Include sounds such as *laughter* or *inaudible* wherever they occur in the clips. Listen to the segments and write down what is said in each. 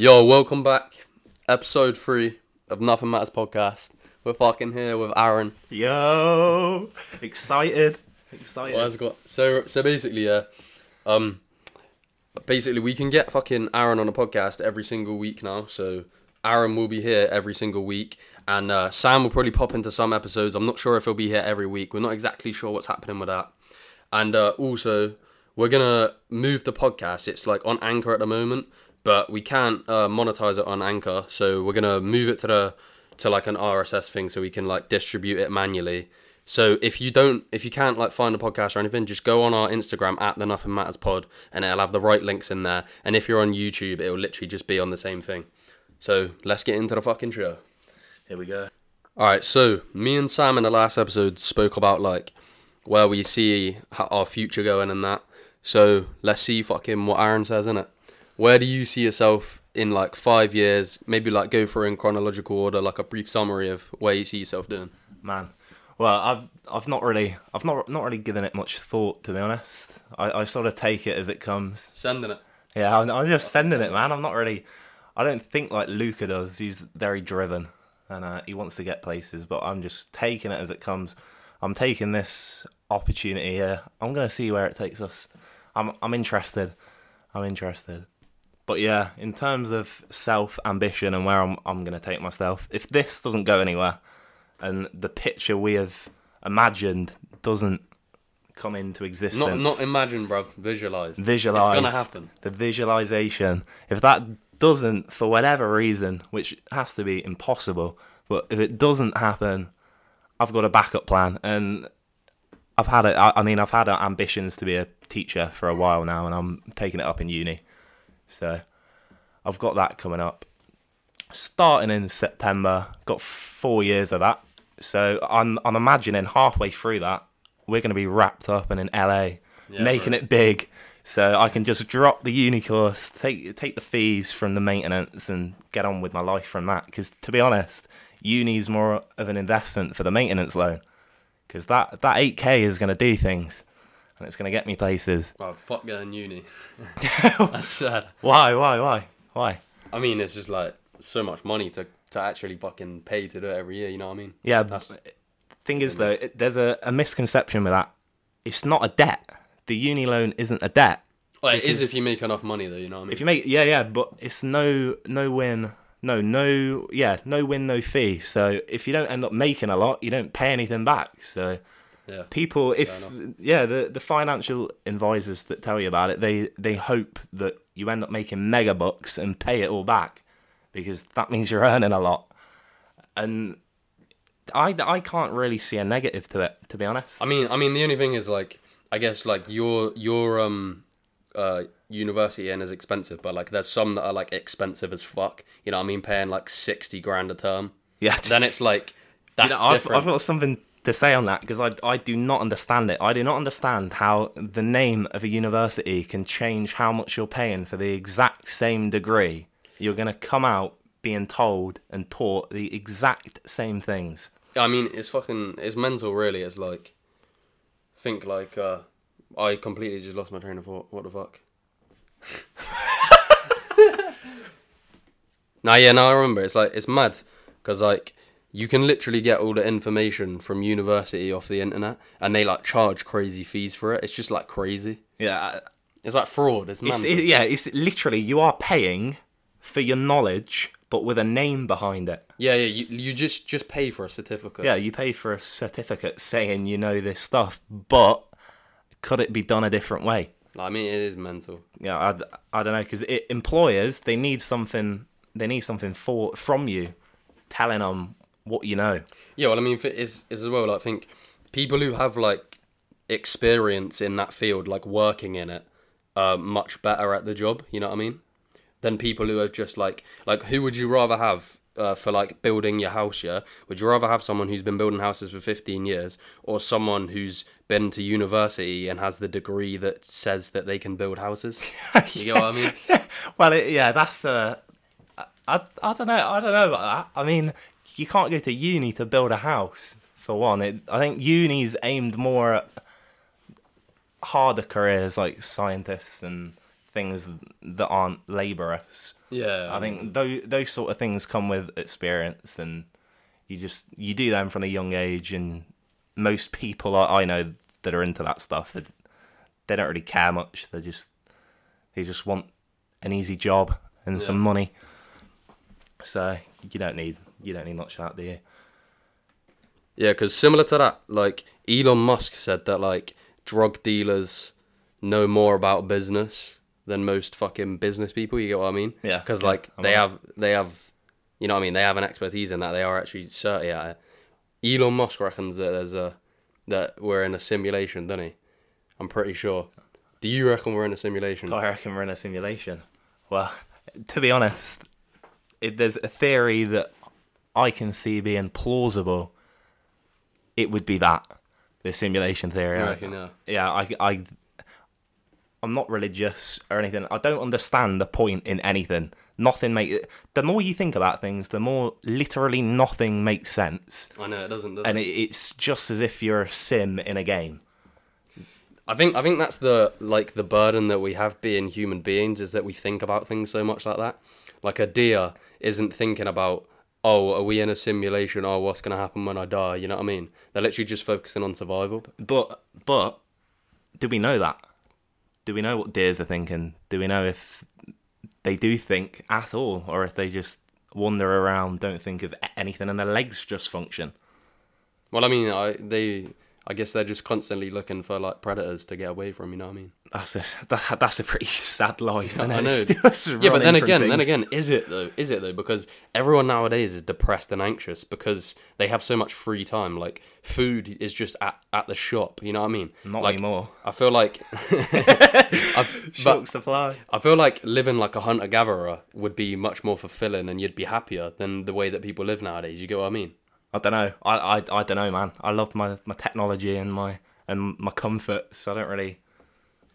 Yo, welcome back. Episode three of Nothing Matters podcast. We're fucking here with Aaron. Yo, excited, excited. Has got so so basically, yeah. Um, basically we can get fucking Aaron on a podcast every single week now. So Aaron will be here every single week, and uh, Sam will probably pop into some episodes. I'm not sure if he'll be here every week. We're not exactly sure what's happening with that. And uh, also, we're gonna move the podcast. It's like on Anchor at the moment, but we can't uh, monetize it on Anchor. So we're gonna move it to the to like an RSS thing, so we can like distribute it manually. So if you don't, if you can't like find a podcast or anything, just go on our Instagram at the Nothing Matters Pod, and it'll have the right links in there. And if you're on YouTube, it'll literally just be on the same thing. So let's get into the fucking show. Here we go. All right, so me and Sam in the last episode spoke about like where we see our future going and that. So let's see fucking what Aaron says in it. Where do you see yourself in like five years? Maybe like go through in chronological order, like a brief summary of where you see yourself doing. Man, well, I've I've not really I've not not really given it much thought to be honest. I, I sort of take it as it comes. Sending it. Yeah, I'm, I'm just sending it, man. I'm not really. I don't think like Luca does. He's very driven and uh, he wants to get places, but I'm just taking it as it comes. I'm taking this opportunity here. I'm gonna see where it takes us. I'm I'm interested. I'm interested. But yeah, in terms of self ambition and where I'm I'm gonna take myself, if this doesn't go anywhere, and the picture we have imagined doesn't come into existence, Not not imagine, bruv. Visualize. visualize It's gonna happen. the visualization if that doesn't for whatever reason which has to be impossible but if it doesn't happen i've got a backup plan and i've had it I mean i've had ambitions to be a teacher for a while now and i'm taking it up in uni so i've got that coming up starting in september got four years of that so i'm i'm imagining halfway through that we're going to be wrapped up and in la Yeah, making bro. it big so I can just drop the uni course, take take the fees from the maintenance, and get on with my life from that. Because to be honest, uni's more of an investment for the maintenance loan. Because that that eight k is going to do things, and it's going to get me places. Wow, fuck going uni. *laughs* That's sad. Why? Why? Why? Why? I mean, it's just like so much money to to actually fucking pay to do it every year. You know what I mean? Yeah. That's uh, Thing is though, it, there's a, a misconception with that. It's not a debt. The uni loan isn't a debt. well, it is if you make enough money, though. You know what I mean? If you make yeah yeah, but it's no no win. No, no, yeah, no win, no fee. So if you don't end up making a lot, you don't pay anything back. So yeah. people, if yeah, the the financial advisors that tell you about it, they they hope that you end up making mega bucks and pay it all back, because that means you're earning a lot. And I I can't really see a negative to it, to be honest. I mean, I mean, the only thing is like, I guess like your your um uh university end is expensive, but like there's some that are like expensive as fuck. You know what I mean? Paying like sixty grand a term. yeah, *laughs* Then it's like that's You know, I've, different. I've got something to say on that because I, I do not understand it. I do not understand how the name of a university can change how much you're paying for the exact same degree. You're going to come out being told and taught the exact same things. I mean, it's fucking it's mental. Really, it's like think like uh I completely just lost my train of thought. What the fuck? *laughs* nah, yeah, no, I remember. It's like it's mad because like you can literally get all the information from university off the internet, and they like charge crazy fees for it. It's just like crazy. Yeah, It's like fraud. It's it's, it- yeah, it's literally you are paying for your knowledge, but with a name behind it. yeah, yeah. You you just just pay for a certificate. Yeah, you pay for a certificate saying you know this stuff, but could it be done a different way? I mean, it is mental. yeah, I, I don't know because employers they need something they need something for from you, telling them what you know. Yeah, well, I mean, is is as well. Like, I think people who have like experience in that field, like working in it, are much better at the job. You know what I mean? Than people who are just like like who would you rather have uh, for like building your house? Yeah, would you rather have someone who's been building houses for fifteen years, or someone who's been to university and has the degree that says that they can build houses? *laughs* You get what I mean? *laughs* Well, it, yeah, that's uh, I, I don't know, I don't know about that. I mean, you can't go to uni to build a house for one. It, I think uni's aimed more at harder careers like scientists and things that aren't laborious. Yeah, I think those those sort of things come with experience, and you just you do them from a young age. And most people I I know that are into that stuff, they don't really care much. They just they just want an easy job and some money. So you don't need you don't need much of that, do you? Yeah, because similar to that, like Elon Musk said that like drug dealers know more about business than most fucking business people. You get what I mean? Yeah, Because like I'm they aware. have they have, you know what I mean? They have an expertise in that. They are actually certain at it. Elon Musk reckons that there's a that we're in a simulation, doesn't he? I'm pretty sure. Do you reckon we're in a simulation? I reckon we're in a simulation. Well, to be honest, it, there's a theory that I can see being plausible. It would be that the simulation theory. I- reckon, yeah. yeah, I, I, I'm not religious or anything. I don't understand the point in anything. Nothing make. The more you think about things, the more literally nothing makes sense, I know it doesn't. Does and it? it, it's just as if you're a sim in a game. I think I think that's the like the burden that we have being human beings is that we think about things so much like that. Like a deer isn't thinking about oh are we in a simulation? Oh what's gonna happen when I die? You know what I mean? They're literally just focusing on survival. But but do we know that? Do we know what deers are thinking? Do we know if they do think at all, or if they just wander around, don't think of anything, and their legs just function? Well, I mean, I they I guess they're just constantly looking for like predators to get away from. You know what I mean? That's a that, that's a pretty *laughs* sad life. I know. *laughs* Yeah, but then again, then again, is it though? Is it though? Because everyone nowadays is depressed and anxious because they have so much free time. Like food is just at, at the shop. You know what I mean? not like, anymore. I feel like, *laughs* I, Short supply. I feel like living like a hunter gatherer would be much more fulfilling, and you'd be happier than the way that people live nowadays. You get what I mean? I don't know. I, I I don't know, man. I love my, my technology and my and my comfort, so I don't really.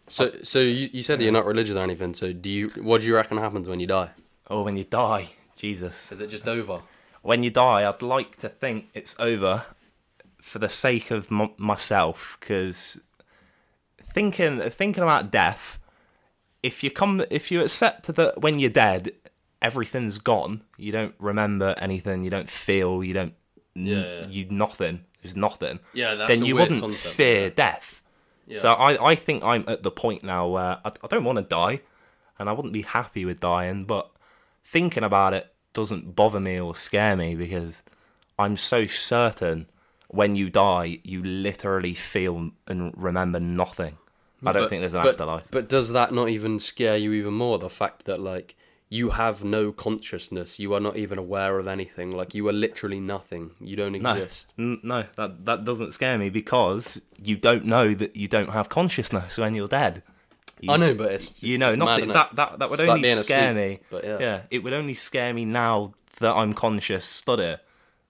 So, so you, you said that you're not religious or anything. So, do you? What do you reckon happens when you die? Oh, when you die, Jesus. Is it just over? when you die, I'd like to think it's over for the sake of m- myself, because thinking thinking about death, if you come, if you accept that when you're dead, everything's gone, you don't remember anything, you don't feel, you don't, Yeah, yeah. you nothing, there's nothing. Yeah, that's then a you wouldn't concept, fear yeah. death. So I, I think I'm at the point now where I, I don't want to die, and I wouldn't be happy with dying, but thinking about it doesn't bother me or scare me because I'm so certain when you die, you literally feel and remember nothing. I don't But- think there's an but, afterlife. But does that not even scare you even more? The fact that like you have no consciousness, you are not even aware of anything. Like you are literally nothing. You don't exist. N- no, that that doesn't scare me because you don't know that you don't have consciousness when you're dead. You, I know, but it's just, you know it's mad, nothing. innit? That that that would It's only being scare asleep, me. But yeah. Yeah, it would only scare me now that I'm conscious, here.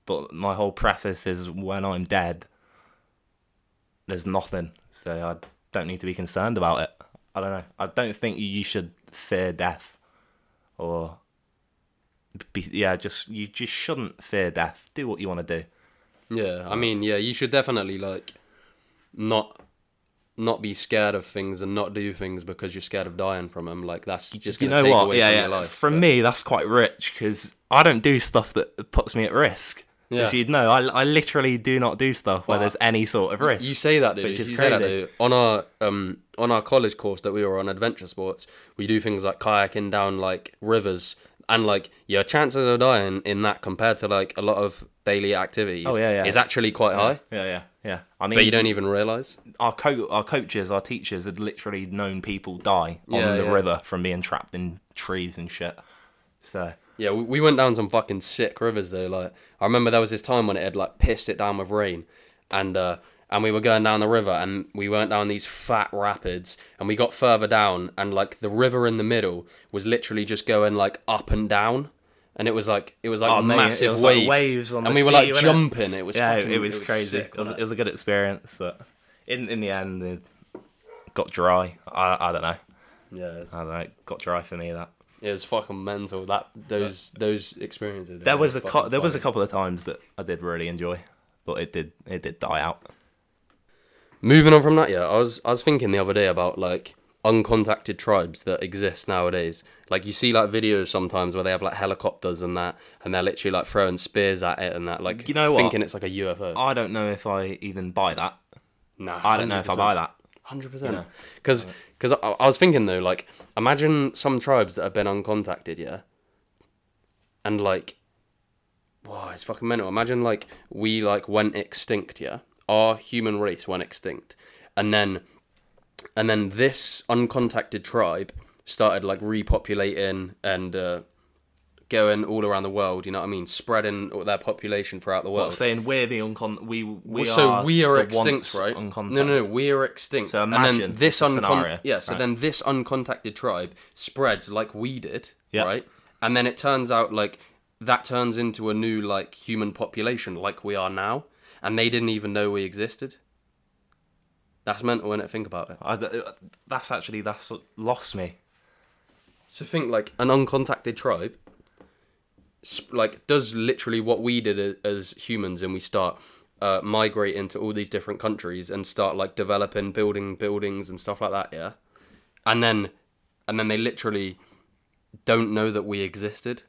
But my whole preface is when I'm dead, there's nothing. So I don't need to be concerned about it. I don't know. I don't think you should fear death, or be, yeah, just you just shouldn't fear death. Do what you want to do. Yeah, I mean, yeah, you should definitely like not not be scared of things and not do things because you're scared of dying from them. Like that's just you know take what? away Yeah, from yeah. your life. From But- me, that's quite rich because I don't do stuff that puts me at risk. As Yeah. you'd know, I, I literally do not do stuff where there's any sort of risk. You say that, dude. which is you say that, crazy. dude. On our um on our college course that we were on, adventure sports, we do things like kayaking down like rivers, and like your chances of dying in that compared to like a lot of daily activities, Oh, yeah, yeah. is actually quite high. yeah, yeah, yeah. I mean, But you don't even realize. our co- our coaches, our teachers had literally known people die on the river from being trapped in trees and shit. So Yeah, we, we went down some fucking sick rivers though. Like I remember there was this time when it had like pissed it down with rain, and uh, and we were going down the river and we went down these fat rapids and we got further down and like the river in the middle was literally just going like up and down. And it was like it was like Oh, mate, it massive like waves, waves on and we were like wasn't it? jumping. It was yeah, fucking, it was crazy. sick, it, was, it was a good experience, but in in the end, it got dry. I I don't know. yeah, it was, I don't know. It got dry for me that. It was fucking mental. That those those experiences. There was a fucking there was a couple of times that I did really enjoy, but it did it did die out. Moving on from that, yeah, I was I was thinking the other day about like uncontacted tribes that exist nowadays. Like you see like videos sometimes where they have like helicopters and that, and they're literally like throwing spears at it and that, like You know what? thinking it's like a UFO. I don't know if I even buy that. nah, I don't know if I buy that. Hundred percent. Because uh, because I, I was thinking though, like imagine some tribes that have been uncontacted, yeah, and like, wow, it's fucking mental. Imagine like we like went extinct, yeah, our human race went extinct, and then and then this uncontacted tribe started like repopulating and uh, going all around the world. You know what I mean? Spreading their population throughout the world. Not saying we're the uncon. We we so are we are extinct, right? Uncontact. No, no, no, we are extinct. So and imagine then this uncon- scenario, yeah. So right. then this uncontacted tribe spreads like we did, Yeah. right? And then it turns out like that turns into a new like human population, like we are now, and they didn't even know we existed. That's mental, when it? Think about it. I d uh, that's actually that's lost me. So think like an uncontacted tribe, like does literally what we did as humans, and we start uh, migrating to all these different countries and start like developing, building buildings and stuff like that. Yeah, and then and then they literally don't know that we existed,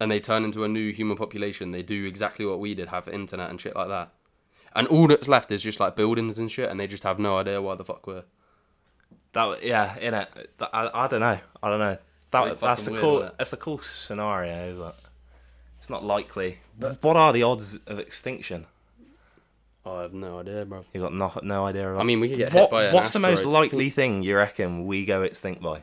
and they turn into a new human population. They do exactly what we did, have internet and shit like that. And all that's left is just like buildings and shit, and they just have no idea why the fuck we're. That yeah, in it. I, I don't know. I don't know. Pretty That that's a weird, cool. That's a cool scenario, but it's not likely. But what are the odds of extinction? I have no idea, bro. You got no no idea. About I mean, we could get hit by an what's the most likely thing you reckon we go extinct by?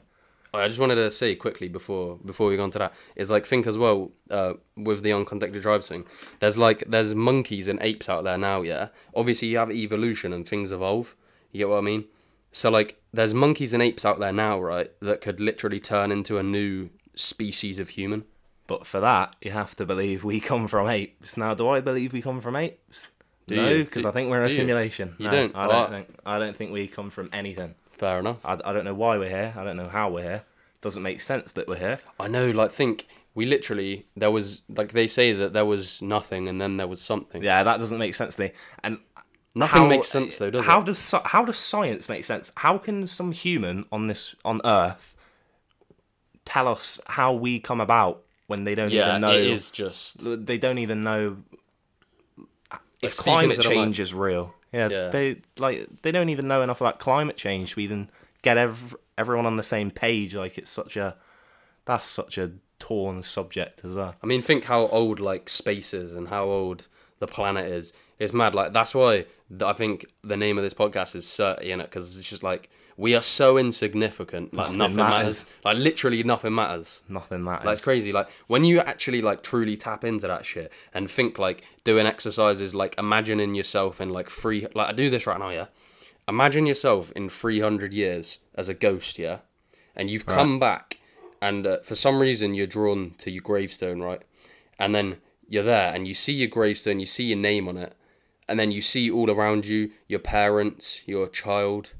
I just wanted to say quickly before before we go on to that is like think as well uh, with the uncontacted tribes thing. There's like there's monkeys and apes out there now. Yeah, obviously you have evolution and things evolve. You get what I mean? So like there's monkeys and apes out there now, right? That could literally turn into a new species of human. But for that, you have to believe we come from apes. Now, do I believe we come from apes? Do no, because I think we're in a do you? simulation. You No, don't? I don't think. I don't think we come from anything. Fair enough. I, I don't know why we're here. I don't know how we're here. Doesn't make sense that we're here. I know. Like think we literally there was like they say that there was nothing and then there was something. Yeah, that doesn't make sense to me. And Nothing how- makes sense though, does how it? does how does science make sense? How can some human on this on Earth tell us how we come about when they don't Yeah, even know? it is just They don't even know if climate to the mic. change is real. Yeah, Yeah. they like they don't even know enough about climate change to even get ev- everyone on the same page. Like it's such a that's such a torn subject as well. I mean, think how old like space is and how old the planet is. It's mad. Like that's why I think the name of this podcast is Certy in it because it's just like we are so insignificant. Like Nothing nothing, matters. matters. Like literally nothing matters. Nothing matters. Like crazy. Like when you actually like truly tap into that shit and think like doing exercises, like imagining yourself in like three. Like I do this right now, yeah. Imagine yourself in three hundred years as a ghost, yeah, and you've come back, and uh, for some reason you're drawn to your gravestone, right? And then you're there, and you see your gravestone, you see your name on it, and then you see all around you your parents, your child,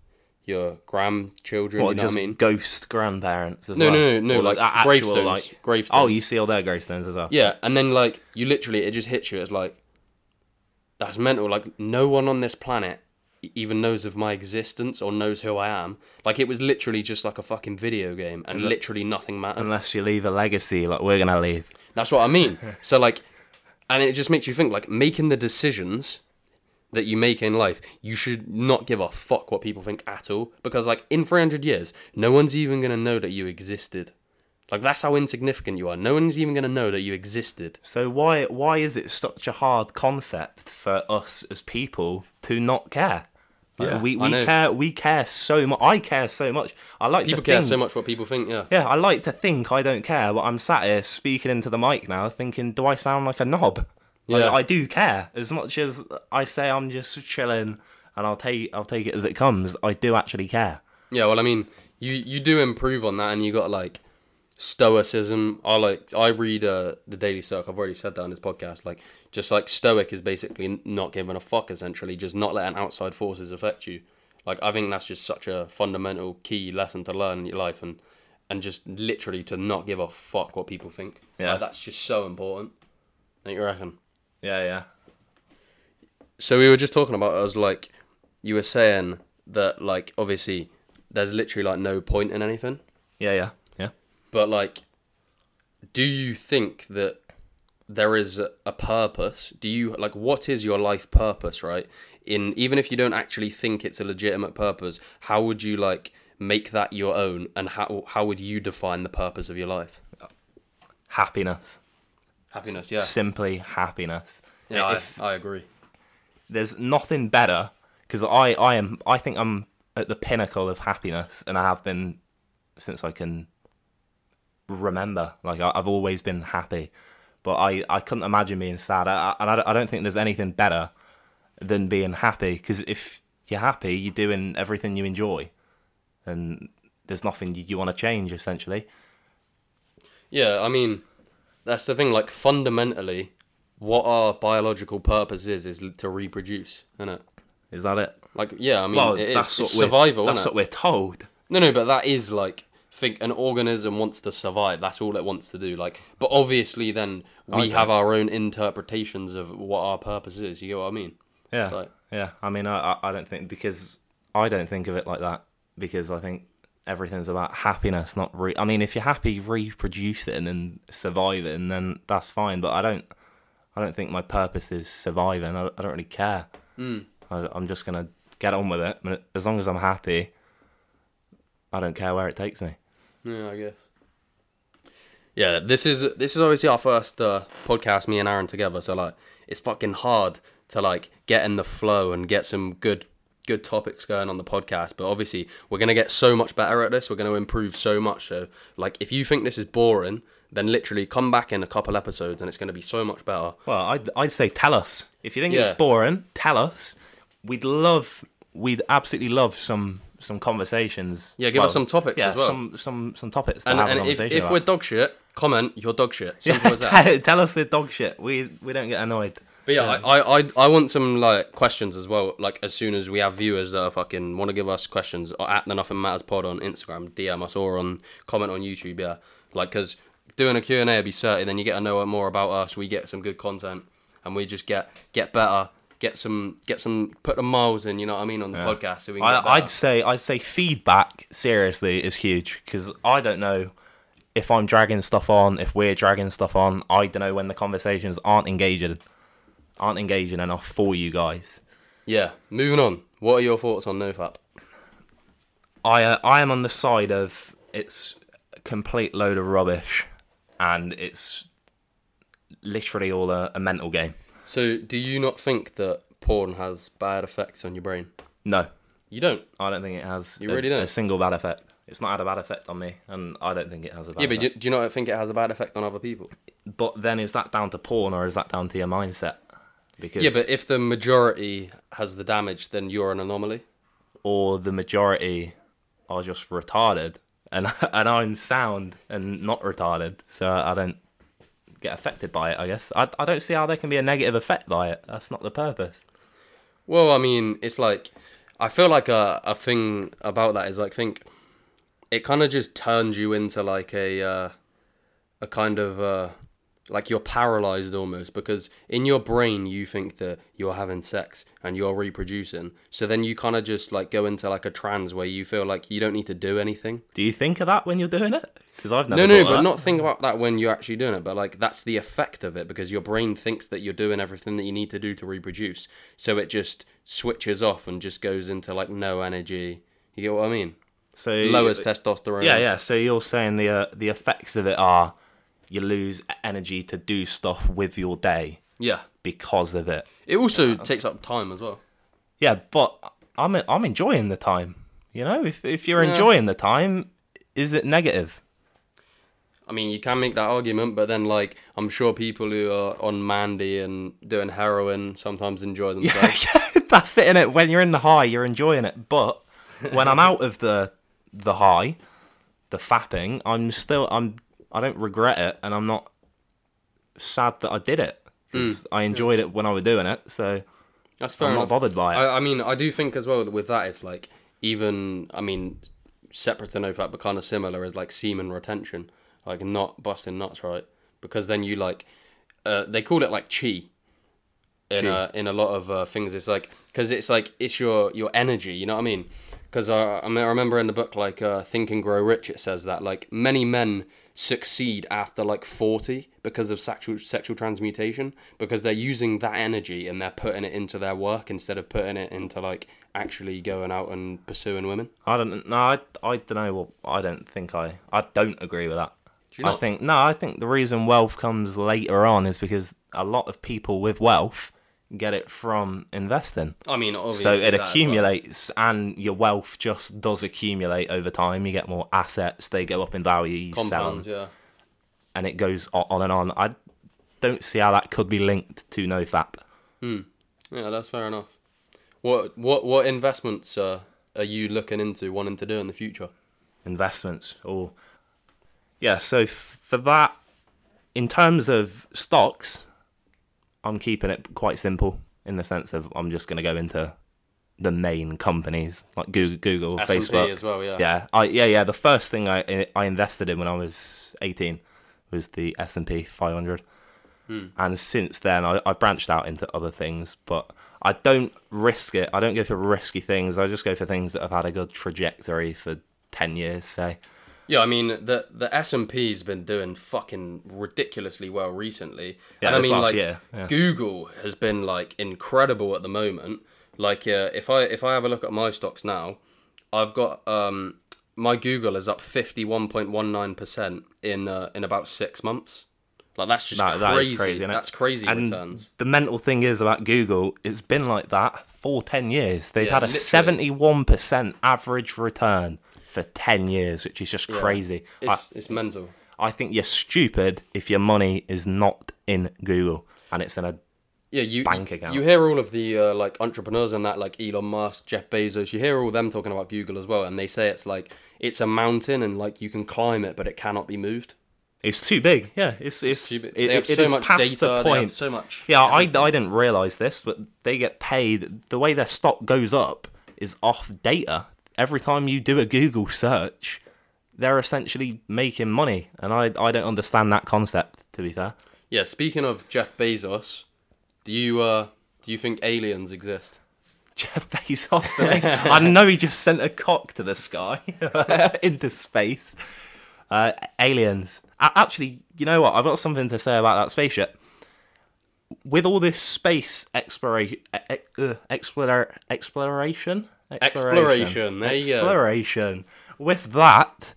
your grandchildren. What, you know just what I mean? ghost grandparents as No, well? no, no, no, Or like a- gravestones, gravestones. Oh, you see all their gravestones as well. Yeah, and then like you literally, it just hits you. It's like that's mental. Like no one on this planet even knows of my existence or knows who I am. Like it was literally just like a fucking video game, and literally nothing mattered. Unless you leave a legacy like we're gonna leave. That's what I mean. so like, and it just makes you think like making the decisions that you make in life, you should not give a fuck what people think at all. Because like in 300 years, no one's even gonna know that you existed. Like that's how insignificant you are. No one's even gonna know that you existed. So why why is it such a hard concept for us as people to not care? Like, Yeah, we we care we care so much. I care so much. I like People to care think, so much what people think. Yeah. Yeah, I like to think I don't care, but I'm sat here speaking into the mic now, thinking, do I sound like a knob? Like, Yeah. I do care as much as I say I'm just chilling and I'll take I'll take it as it comes. I do actually care. Yeah, well, I mean, you you do improve on that, and you got like stoicism. I like I read uh, the Daily Stoic. I've already said that on this podcast. Like, just like stoic is basically not giving a fuck. Essentially, just not letting outside forces affect you. Like, I think that's just such a fundamental key lesson to learn in your life, and and just literally to not give a fuck what people think. Yeah. Like, that's just so important. Don't you reckon? Yeah, yeah. So we were just talking about us like you were saying that like obviously there's literally like no point in anything. Yeah, yeah, yeah. But like, do you think that there is a, a purpose? Do you like what is your life purpose? Right. In even if you don't actually think it's a legitimate purpose, how would you like make that your own, and how how would you define the purpose of your life? Happiness. Happiness. Yeah. Simply happiness. Yeah. If I, I agree. there's nothing better, because I, I am, I think I'm at the pinnacle of happiness, and I have been since I can remember. Like I, I've always been happy, but I, I couldn't imagine being sad. I, I, I don't think there's anything better than being happy, because if you're happy, you're doing everything you enjoy, and there's nothing you, you want to change essentially. Yeah, I mean, that's the thing. Like fundamentally, what our biological purpose is is to reproduce, isn't it? Is that it? Like, yeah, I mean, Well, it is that's it's survival. That's what we're told. No, no, but that is like think an organism wants to survive. That's all it wants to do. Like, but obviously, then we Okay. have our own interpretations of what our purpose is. You get what I mean? Yeah, It's like- yeah. I mean, I- I don't think because I don't think of it like that because I think everything's about happiness, not. Re- I mean, if you're happy reproducing and surviving, then that's fine. But I don't. I don't think my purpose is surviving. I, I don't really care. Mm. I, I'm just gonna get on with it. I mean, As long as I'm happy, I don't care where it takes me. Yeah, I guess. Yeah, this is this is obviously our first uh, podcast, me and Aaron together. So like, it's fucking hard to like get in the flow and get some good good topics going on the podcast. But obviously, we're gonna get so much better at this. We're gonna improve so much. So like, if you think this is boring, then literally come back in a couple episodes, and it's gonna be so much better. Well, I'd, I'd say tell us. If you think it's boring, tell us. We'd love, we'd absolutely love some some conversations. Yeah, give us some topics yeah, as well. some some some topics to And, have and if, conversation if about. we're dog shit, comment you're dog shit. *laughs* Simple yeah, as that. tell, tell us the dog shit. We we don't get annoyed. But yeah, I, I, I, I want some like questions as well. Like as soon as we have viewers that are fucking want to give us questions or at the Nothing Matters Pod on Instagram, DM us or on comment on YouTube. Yeah, like because doing a Q and A would be certain. Then you get to know more about us. We get some good content, and we just get get better. Get some get some put the miles in. You know what I mean on the podcast. So we I, I'd say I'd say feedback seriously is huge because I don't know if I'm dragging stuff on, if we're dragging stuff on. I don't know when the conversations aren't engaging, aren't engaging enough for you guys. yeah. Moving on. What are your thoughts on NoFap? I uh, I am on the side of it's a complete load of rubbish, and it's literally all a, a mental game. So do you not think that porn has bad effects on your brain? No, You don't. I don't think it has. You a, really don't? a single bad effect. It's not had a bad effect on me, and I don't think it has a bad. Yeah, but effect. do, do you not think it has a bad effect on other people? But then is that down to porn or is that down to your mindset? Because Yeah, but if the majority has the damage, then you're an anomaly. or the majority are just retarded, and *laughs* and I'm sound and not retarded, so I don't get affected by it. I guess I I don't see how there can be a negative effect by it. That's not the purpose. Well, I mean, it's like I feel like a a thing about that is like think it kind of just turns you into like a uh, a kind of uh, like you're paralyzed almost because in your brain you think that you're having sex and you're reproducing. So then you kind of just like go into like a trance where you feel like you don't need to do anything. Do you think of that when you're doing it? Because I've never. No, no, but that. not think about that when you're actually doing it. But like that's the effect of it because your brain thinks that you're doing everything that you need to do to reproduce. So it just switches off and just goes into like no energy. You get what I mean? So Lowers testosterone. Yeah, yeah. So you're saying the uh, the effects of it are you lose energy to do stuff with your day yeah. because of it. It also takes up time as well. Yeah, but I'm I'm enjoying the time. You know, if if you're Yeah. enjoying the time, is it negative? I mean, you can make that argument, but then like I'm sure people who are on Mandy and doing heroin sometimes enjoy *laughs* themselves. *laughs* yeah, that's it. In it, when you're in the high, you're enjoying it. But when I'm *laughs* out of the the high, the fapping, I'm still I'm I don't regret it, and I'm not sad that I did it because I enjoyed it when I was doing it. So That's fair I'm not bothered by it. I, I mean, I do think as well that with that, it's like even I mean, separate to NoFap, but kind of similar is like semen retention, like not busting nuts, right? Because then you like, uh, they call it like chi. in a, in a lot of uh, things. It's like because it's like it's your your energy. You know what I mean? Because uh, I, mean, I remember in the book like uh, Think and Grow Rich, it says that like many men succeed after like forty because of sexual sexual transmutation because they're using that energy and they're putting it into their work instead of putting it into like actually going out and pursuing women. I don't no, I, I don't know. Well, I don't think I I don't agree with that. you I think no, I think the reason wealth comes later on is because a lot of people with wealth get it from investing. I mean, So it as well. accumulates, and your wealth just does accumulate over time. You get more assets; they go up in value. You sell 'em, Compounds, yeah. and it goes on and on. I don't see how that could be linked to no fap. Yeah, that's fair enough. What what what investments uh, are you looking into wanting to do in the future? investments or yeah so f- for that in terms of stocks i'm keeping it quite simple in the sense of i'm just going to go into the main companies like google, google S&P facebook. as well, yeah. yeah I, yeah yeah the first thing i i invested in when i was 18 was the s&p 500 Hmm. and since then I, I branched out into other things but i don't risk it. I don't go for risky things. I just go for things that have had a good trajectory for 10 years say Yeah, I mean the the S and P's been doing fucking ridiculously well recently, Yeah, and I mean like year, yeah. Google has been like incredible at the moment. Like uh, if I if I have a look at my stocks now, I've got um my Google is up fifty one point one nine percent in uh, in about six months. Like that's just That- crazy. that is crazy. That's crazy and returns. the mental thing is about Google, it's been like that for 10 years. They've Yeah, had a 71% average return for 10 years, which is just crazy. I, It's it's mental. I think you're stupid if your money is not in Google and it's in a. Yeah, you bank account. You hear all of the uh, like entrepreneurs and that, like Elon Musk, Jeff Bezos. You hear all them talking about Google as well, and they say it's like it's a mountain and like you can climb it, but it cannot be moved. It's too big. Yeah, it's it's, too big. it, it so is past data, the point. so much Yeah, I. I didn't realize this, but they get paid. The way their stock goes up is off data. Every time you do a Google search, they're essentially making money, and I I don't understand that concept. To be fair, Yeah. Speaking of Jeff Bezos, do you uh do you think aliens exist? *laughs* Jeff Bezos. I, I know he just sent a cock to the sky *laughs* into space. Uh, aliens. A- Actually, you know what? I've got something to say about that spaceship. With all this space exploration, uh, explore, exploration, Exploration, there you go. exploration. With that,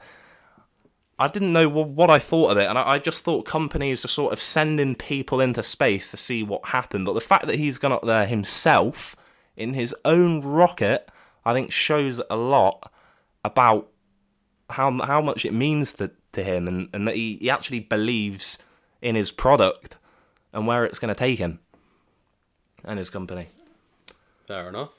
I didn't know wh- what I thought of it, and I, I just thought companies are sort of sending people into space to see what happened. But the fact that he's gone up there himself in his own rocket, I think shows a lot about how how much it means to, to him, and, and that he, he actually believes in his product and where it's going to take him and his company. Fair enough.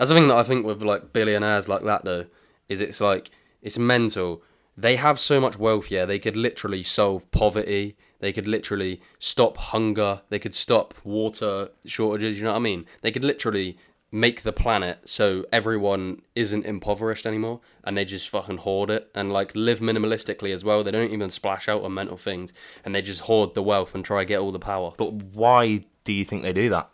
That's the thing that I think with like billionaires like that though, is it's like it's mental. They have so much wealth, yeah. They could literally solve poverty. They could literally stop hunger. They could stop water shortages. You know what I mean? They could literally make the planet so everyone isn't impoverished anymore, and they just fucking hoard it and like live minimalistically as well. They don't even splash out on mental things, and they just hoard the wealth and try to get all the power. But why do you think they do that?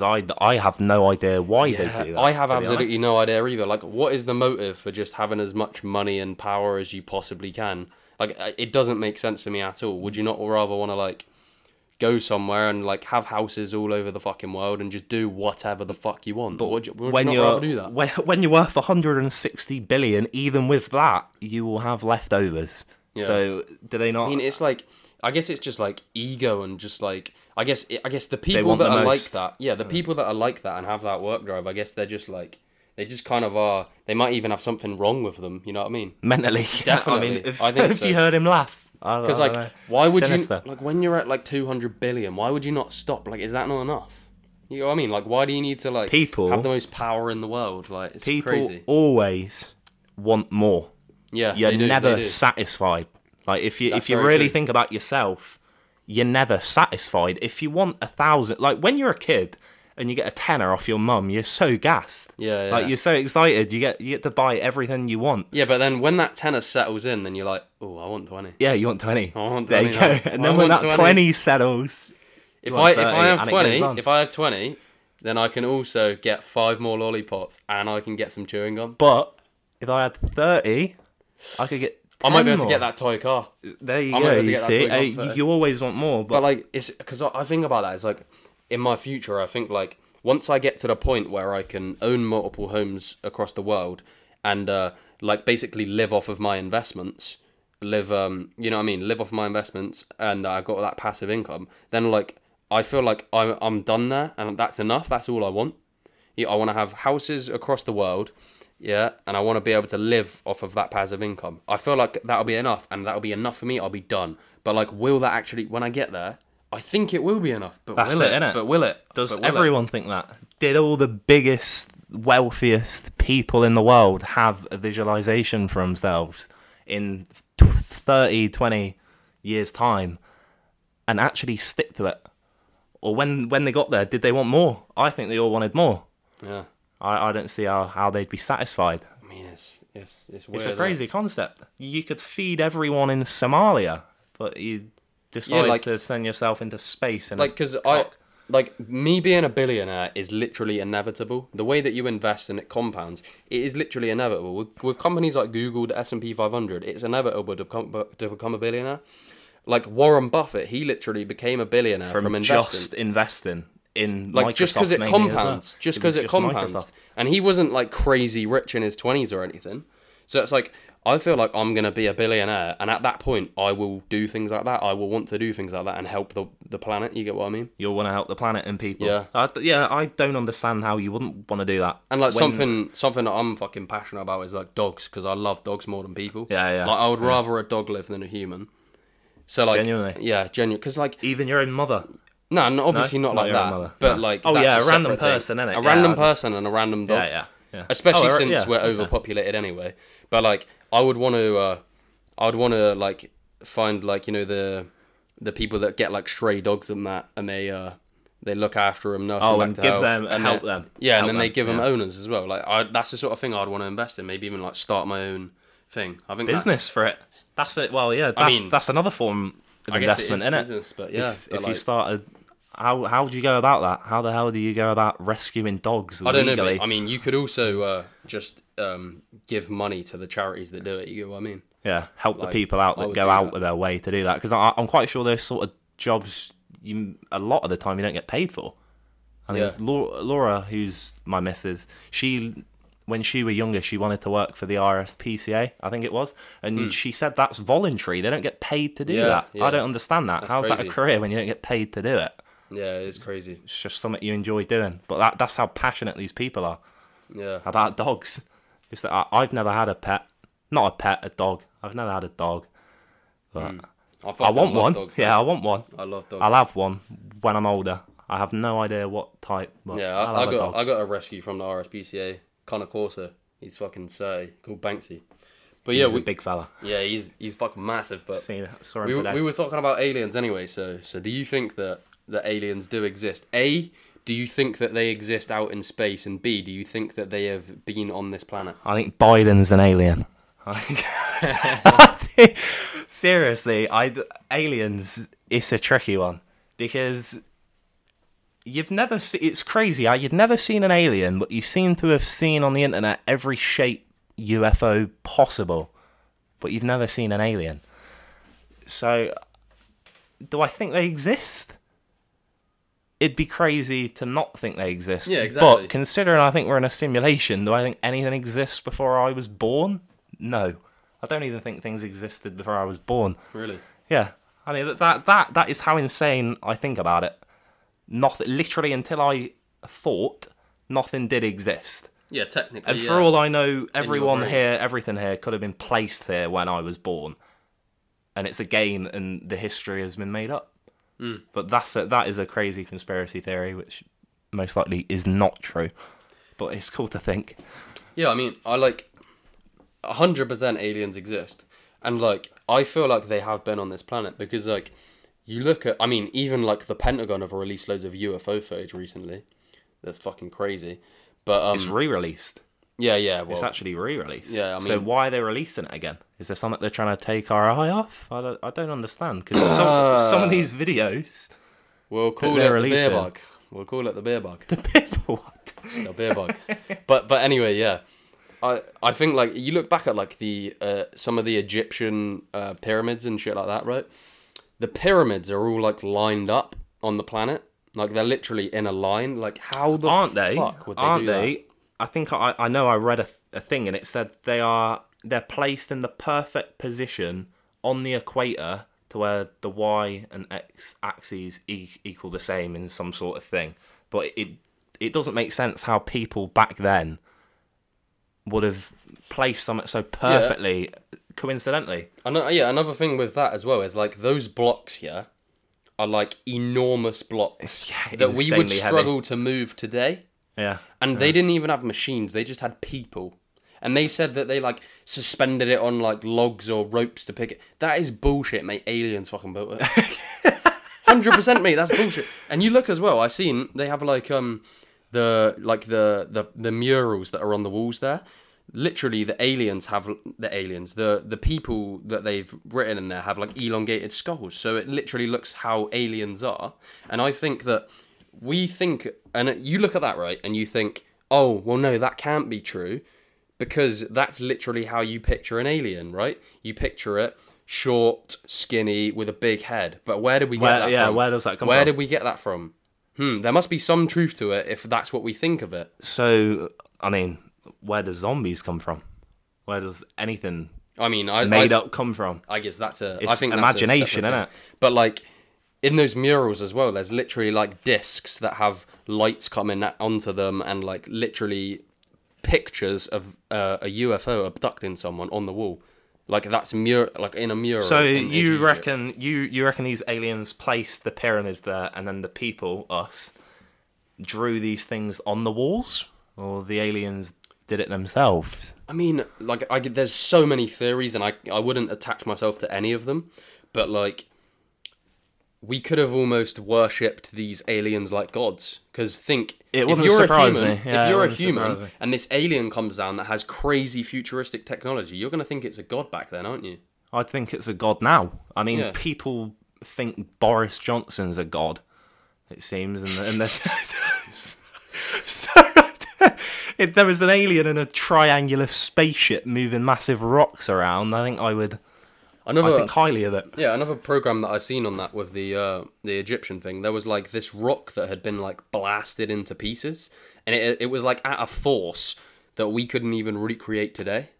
Because I, I have no idea why they do that. I have absolutely honest. no idea either. Like, what is the motive for just having as much money and power as you possibly can? Like, uh, it doesn't make sense to me at all. Would you not rather want to like go somewhere and like have houses all over the fucking world and just do whatever the fuck you want? But would you, would when you rather do that? When, when you're worth 160 billion, even with that, you will have leftovers. Yeah. So do they not? I mean, it's like I guess it's just like ego and just like I guess I guess the people that the are like that, yeah, the people that are like that and have that work drive, I guess they're just like they just kind of are. They might even have something wrong with them. You know what I mean? mentally. Definitely. *laughs* I mean, if, I think *laughs* if so. you heard him laugh, Because because like, why would Sinister. you like when you're at like 200 billion? Why would you not stop? Like, is that not enough? You know what I mean? Like, why do you need to like People- have the most power in the world? Like, it's people crazy. always want more. Yeah, You're they do, never they do. satisfied. Like if you That's if you really true. think about yourself, you're never satisfied. If you want a thousand, like when you're a kid and you get a tenner off your mum, you're so gassed. Yeah, Like you're so excited. You get you get to buy everything you want. Yeah, but then when that tenner settles in, then you're like, oh, I want 20. Yeah, you want twenty. I want twenty. there you 20 go. And I then when that 20. twenty settles, if I if I have and it goes twenty, if I have twenty, then I can also get five more lollipops and I can get some chewing gum. But if I had thirty, I could get. I might be 10 able to get that toy car. There you I might go. be able to You see, Uh, you, always want more, but, But like, it's because I, I think about that. It's like in my future, I think like once I get to the point where I can own multiple homes across the world and uh, like basically live off of my investments, live um, you know what I mean, live off my investments, and I've got that passive income. Then like I feel like I'm I'm done there, and that's enough. That's all I want. Yeah, I want to have houses across the world. Yeah, and I want to be able to live off of that passive income. I feel like that'll be enough, and that'll be enough for me. I'll be done. But like, will that actually? When I get there, I think it will be enough. But That's will it, it? innit? But will it? does will it? everyone think that? Did all the biggest, wealthiest people in the world have a visualization for themselves in t- 30, 20 years' time and actually stick to it? Or when, when they got there, did they want more? I think they all wanted more. Yeah, I, I don't see how, how they'd be satisfied. I mean, it's it's it's weird. It's a crazy concept. You could feed everyone in Somalia, but you decide like- to send yourself into space and like because I like me being a billionaire is literally inevitable. The way that you invest and it compounds, it is literally inevitable. With, with companies like Google, the S and P 500, it's inevitable to become to become a billionaire. Like Warren Buffett, he literally became a billionaire from, from, investing. just investing in like just because it mainly as well. compounds, just because it just compounds, Microsoft. and he wasn't like crazy rich in his twenties or anything. So it's like I feel like I'm gonna be a billionaire, and at that point, I will do things like that. I will want to do things like that and help the the planet. You get what I mean? You'll want to help the planet and people. Yeah. I, yeah. I don't understand how you wouldn't want to do that. And like When- something something that I'm fucking passionate about is like dogs because I love dogs more than people. Yeah, yeah, Like I would rather a dog live than a human. So like Genuinely? yeah, genuine. Because like even your own mother. No, no obviously No? not Not like own that. But No. like Oh, that's yeah, a random thing. person, innit? A Yeah, random person and a random dog. Yeah, yeah, yeah. especially Oh, since yeah, we're overpopulated anyway. But like, I would want to, uh, I would want to like find like you know the the people that get like stray dogs and that, and they uh they look after them, nurse Oh, them and give health, them- and help them. Yeah, Help and then they them, give them owners as well. Like, I, that's the sort of thing I'd want to invest in. Maybe even like start my own thing. I think Business for it. That's it. Well, yeah. That's mean, that's another form of I investment, is isn't it? business, but yeah, If, but if you like- started, how how would you go about that? How the hell do you go about rescuing dogs I don't know. legally? But, I mean, you could also uh, just um, give money to the charities that do it. You get what I mean? Yeah, help Like, the people out that go out that. of their way to do that because I'm quite sure those sort of jobs you a lot of the time you don't get paid for. I mean, Yeah. Laura, Laura, who's my missus, she when she were younger, she wanted to work for the RSPCA, I think it was, and she said that's voluntary. They don't get paid to do. Yeah, that. yeah. I don't understand that. That's How's that a career when you don't get paid to do it? Yeah, it's crazy. It's just something you enjoy doing. But that that's how passionate these people are Yeah. about dogs. It's that I, I've never had a pet, not a pet, a dog. I've never had a dog. But hmm. I, I want one. Dogs, yeah. I want one. I love dogs. I'll have one when I'm older. I have no idea what type. But Yeah, I, I got. I got a rescue from the RSPCA, Cane Corso. He's fucking say called Banksy. But yeah, He's we, a big fella. yeah, he's he's fucking massive. But Seen we, we were talking about aliens anyway. So so do you think that that aliens do exist? A, do you think that they exist out in space? And B, do you think that they have been on this planet? I think Biden's an alien. *laughs* Seriously, I aliens. It's a tricky one because you've never. Se- it's crazy. You've never seen an alien, but you seem to have seen on the internet every shape UFO possible, but you've never seen an alien. So, do I think they exist? It'd be crazy to not think they exist. Yeah, exactly. But considering I think we're in a simulation, do I think anything exists before I was born? No. I don't even think things existed before I was born. Really? Yeah. I mean that that that, is how insane I think about it. Nothing literally until I thought nothing did exist. Yeah, technically. And yeah. for all I know, everyone here, everything here could have been placed here when I was born. And it's a game and the history has been made up. Hmm. But that's a, that is a crazy conspiracy theory which most likely is not true. But it's cool to think. Yeah, I mean, I like hundred percent aliens exist, and like I feel like they have been on this planet because like you look at, I mean, even like the Pentagon have released loads of UFO footage recently. That's fucking crazy. But um, It's re-released. Yeah, yeah, well, It's actually re-released. Yeah, I so mean- why are they releasing it again? Is there something they're trying to take our eye off? I don't, I don't understand because *coughs* some, some of these videos We'll call it the beer bug. We'll call it the beer bug. The beer what? *laughs* the beer bug. But but anyway, yeah. I I think like you look back at like the uh, some of the Egyptian uh, pyramids and shit like that, right? The pyramids are all like lined up on the planet. Like they're literally in a line. Like how the Aren't they? fuck would they Aren't do they? I think I, I know I read a, a thing and it said they are they're placed in the perfect position on the equator to where the y and x axes e- equal the same in some sort of thing. But it it doesn't make sense how people back then would have placed something so perfectly coincidentally. that? Ano- yeah, another thing with that as well is like those blocks here are like enormous blocks *laughs* Yeah, that we would insanely heavy. struggle to move today. Yeah. And they didn't even have machines, they just had people. And they said that they like suspended it on like logs or ropes to pick it. That is bullshit, mate. Aliens fucking built it. *laughs* Hundred percent, mate. That's bullshit. And you look as well. I seen they have like um the like the the the murals that are on the walls there. Literally, the aliens have the aliens. The the people that they've written in there have like elongated skulls. So it literally looks how aliens are. And I think that we think, and you look at that right, and you think, oh well, no, that can't be true because that's literally how you picture an alien, right? You picture it short, skinny, with a big head. But where did we get Where- that yeah, from? where does that come Where from? did we get that from? Hmm, there must be some truth to it if that's what we think of it. So I mean, where do zombies come from? Where does anything I mean, I made I, up come from? I guess that's a. I It's think that's a imagination, innit? thing. But like in those murals as well, there's literally like discs that have lights coming onto them, and like literally pictures of uh, a UFO abducting someone on the wall. Like that's mur like in a mural. So you reckon you you reckon these aliens placed the pyramids there, and then the people, us, drew these things on the walls, or the aliens did it themselves? I mean, like, I there's so many theories, and I I wouldn't attach myself to any of them, but like, we could have almost worshipped these aliens like gods. Because think, It if you're a human. Yeah, if you're a human, and this alien comes down that has crazy futuristic technology, you're gonna think it's a god back then, aren't you? I think it's a god now. I mean, Yeah. people think Boris Johnson's a god. It seems, and the, and the *laughs* *laughs* so *laughs* if there was an alien in a triangular spaceship moving massive rocks around, I think I would. Another, I think highly of it. Yeah, another program that I seen on that with the uh, the Egyptian thing. There was like this rock that had been like blasted into pieces, and it it was like at a force that we couldn't even recreate today.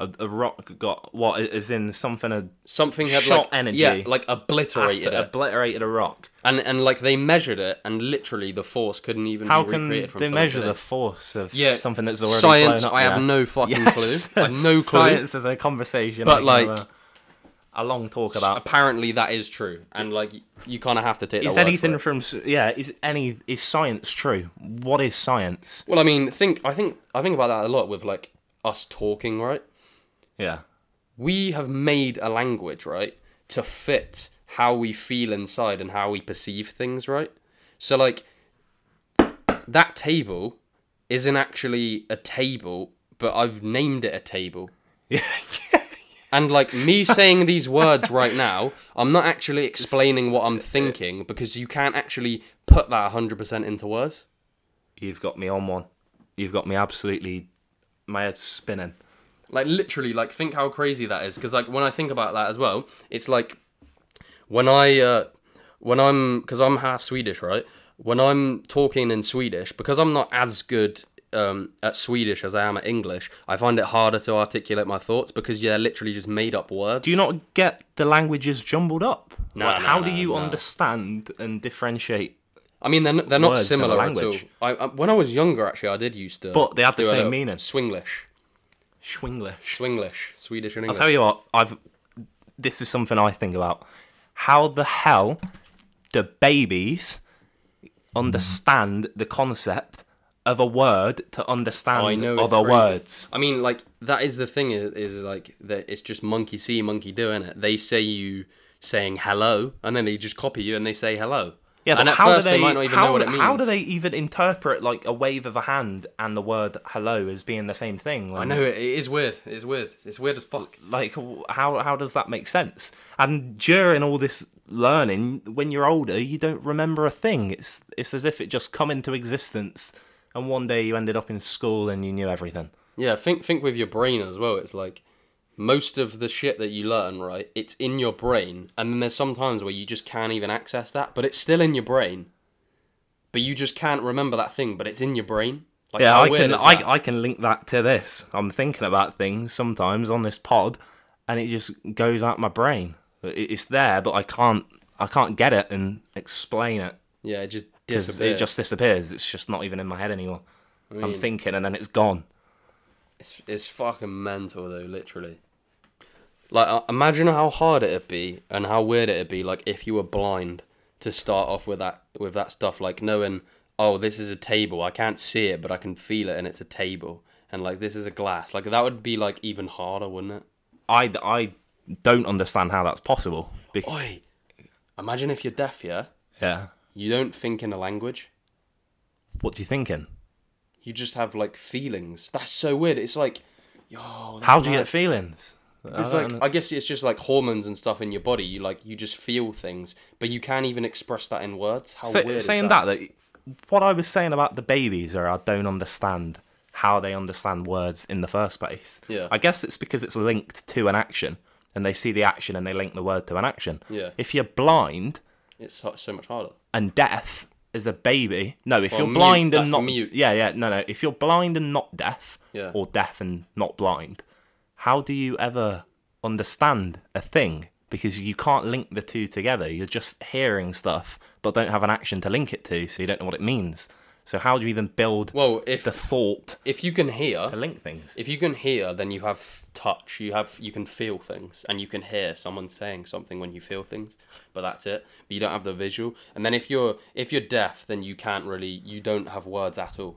A, a rock got what is in something a Something had Shot like energy. yeah, like obliterated after- it, obliterated a rock. and and like they measured it, and literally the force couldn't even How be can recreated from they measure the force of Yeah, something that's already science? blown up I have there? no fucking *laughs* Yes. clue. I have no clue. Science is a conversation, But, like, have a, a long talk about. Apparently, that is true, and like you kind of have to take. Is their word for anything from yeah? Is any is science true? What is science? Well, I mean, think I think I think about that a lot with like us talking, right? Yeah, we have made a language, right, to fit how we feel inside and how we perceive things, right? So, like, that table isn't actually a table, but I've named it a table. yeah. *laughs* And, like, me saying these words right now, I'm not actually explaining what I'm thinking because you can't actually put that 100% into words. You've got me on one. You've got me absolutely. My head's spinning. Like literally, like think how crazy that is. Because like when I think about that as well, it's like when I uh, when I'm because I'm half Swedish, right? When I'm talking in Swedish, because I'm not as good um, at Swedish as I am at English, I find it harder to articulate my thoughts because you're yeah, literally just made up words. Do you not get the languages jumbled up? No, Like, no, how no, do you no. understand and differentiate? I mean, they're, they're not similar at all. I, I, when I was younger, actually, I did used to. But they had the same meaning. Swinglish, Schwinglish. Swinglish, Swedish and English. I'll tell you what. I've. This is something I think about. How the hell do babies understand the concept of a word to understand Oh, I know, other words? I mean, like that is the thing is, is like that it's just monkey see, monkey do, is it? They say you saying hello, and then they just copy you and they say hello. Yeah, but and at how first do they, they might not even how, know what it means. How do they even interpret like a wave of a hand and the word hello as being the same thing? I know it, it is weird. It's weird. It's weird as fuck. Like, how how does that make sense? And during all this learning when you're older, you don't remember a thing. It's it's as if it just come into existence, and one day you ended up in school and you knew everything. Yeah, think think with your brain as well. It's like most of the shit that you learn, right? It's in your brain, and then there's some times where you just can't even access that, but it's still in your brain. But you just can't remember that thing, but it's in your brain. Like, Yeah, I can? I, I can link that to this. I'm thinking about things sometimes on this pod, and it just goes out my brain. It's there, but I can't I can't get it and explain it yeah, it just disappears. it just disappears. It's just not even in my head anymore. I I'm mean, thinking, and then it's gone. It's it's fucking mental though, literally. Like, uh, imagine how hard it'd be and how weird it'd be, like if you were blind to start off with that with that stuff, like knowing, oh, this is a table. I can't see it, but I can feel it, and it's a table. And like this is a glass. Like that would be like even harder, wouldn't it? I I don't understand how that's possible. Bec- Oi, imagine if you're deaf, yeah. yeah. You don't think in a language. What do you think in? You just have like feelings. That's so weird. It's like, yo. How do you get feelings? I It's like I guess it's just like hormones and stuff in your body. You like you just feel things, but you can't even express that in words. How Say- weird is saying that? that? what I was saying about the babies, or I don't understand how they understand words in the first place. Yeah. I guess it's because it's linked to an action, and they see the action and they link the word to an action. Yeah. If you're blind It's so so much harder. and deaf as a baby, no. If Well, you're mute, blind and not mute. yeah, yeah, no, no. If you're blind and not deaf, Yeah. or deaf and not blind, how do you ever understand a thing? Because you can't link the two together. You're just hearing stuff, but don't have an action to link it to, so you don't know what it means. So how do you even build Well, if the thought if you can hear, to link things? if you can hear, then you have touch. You have you can feel things, and you can hear someone saying something when you feel things. But that's it. But you don't have the visual. And then if you're if you're deaf, then you can't really you don't have words at all.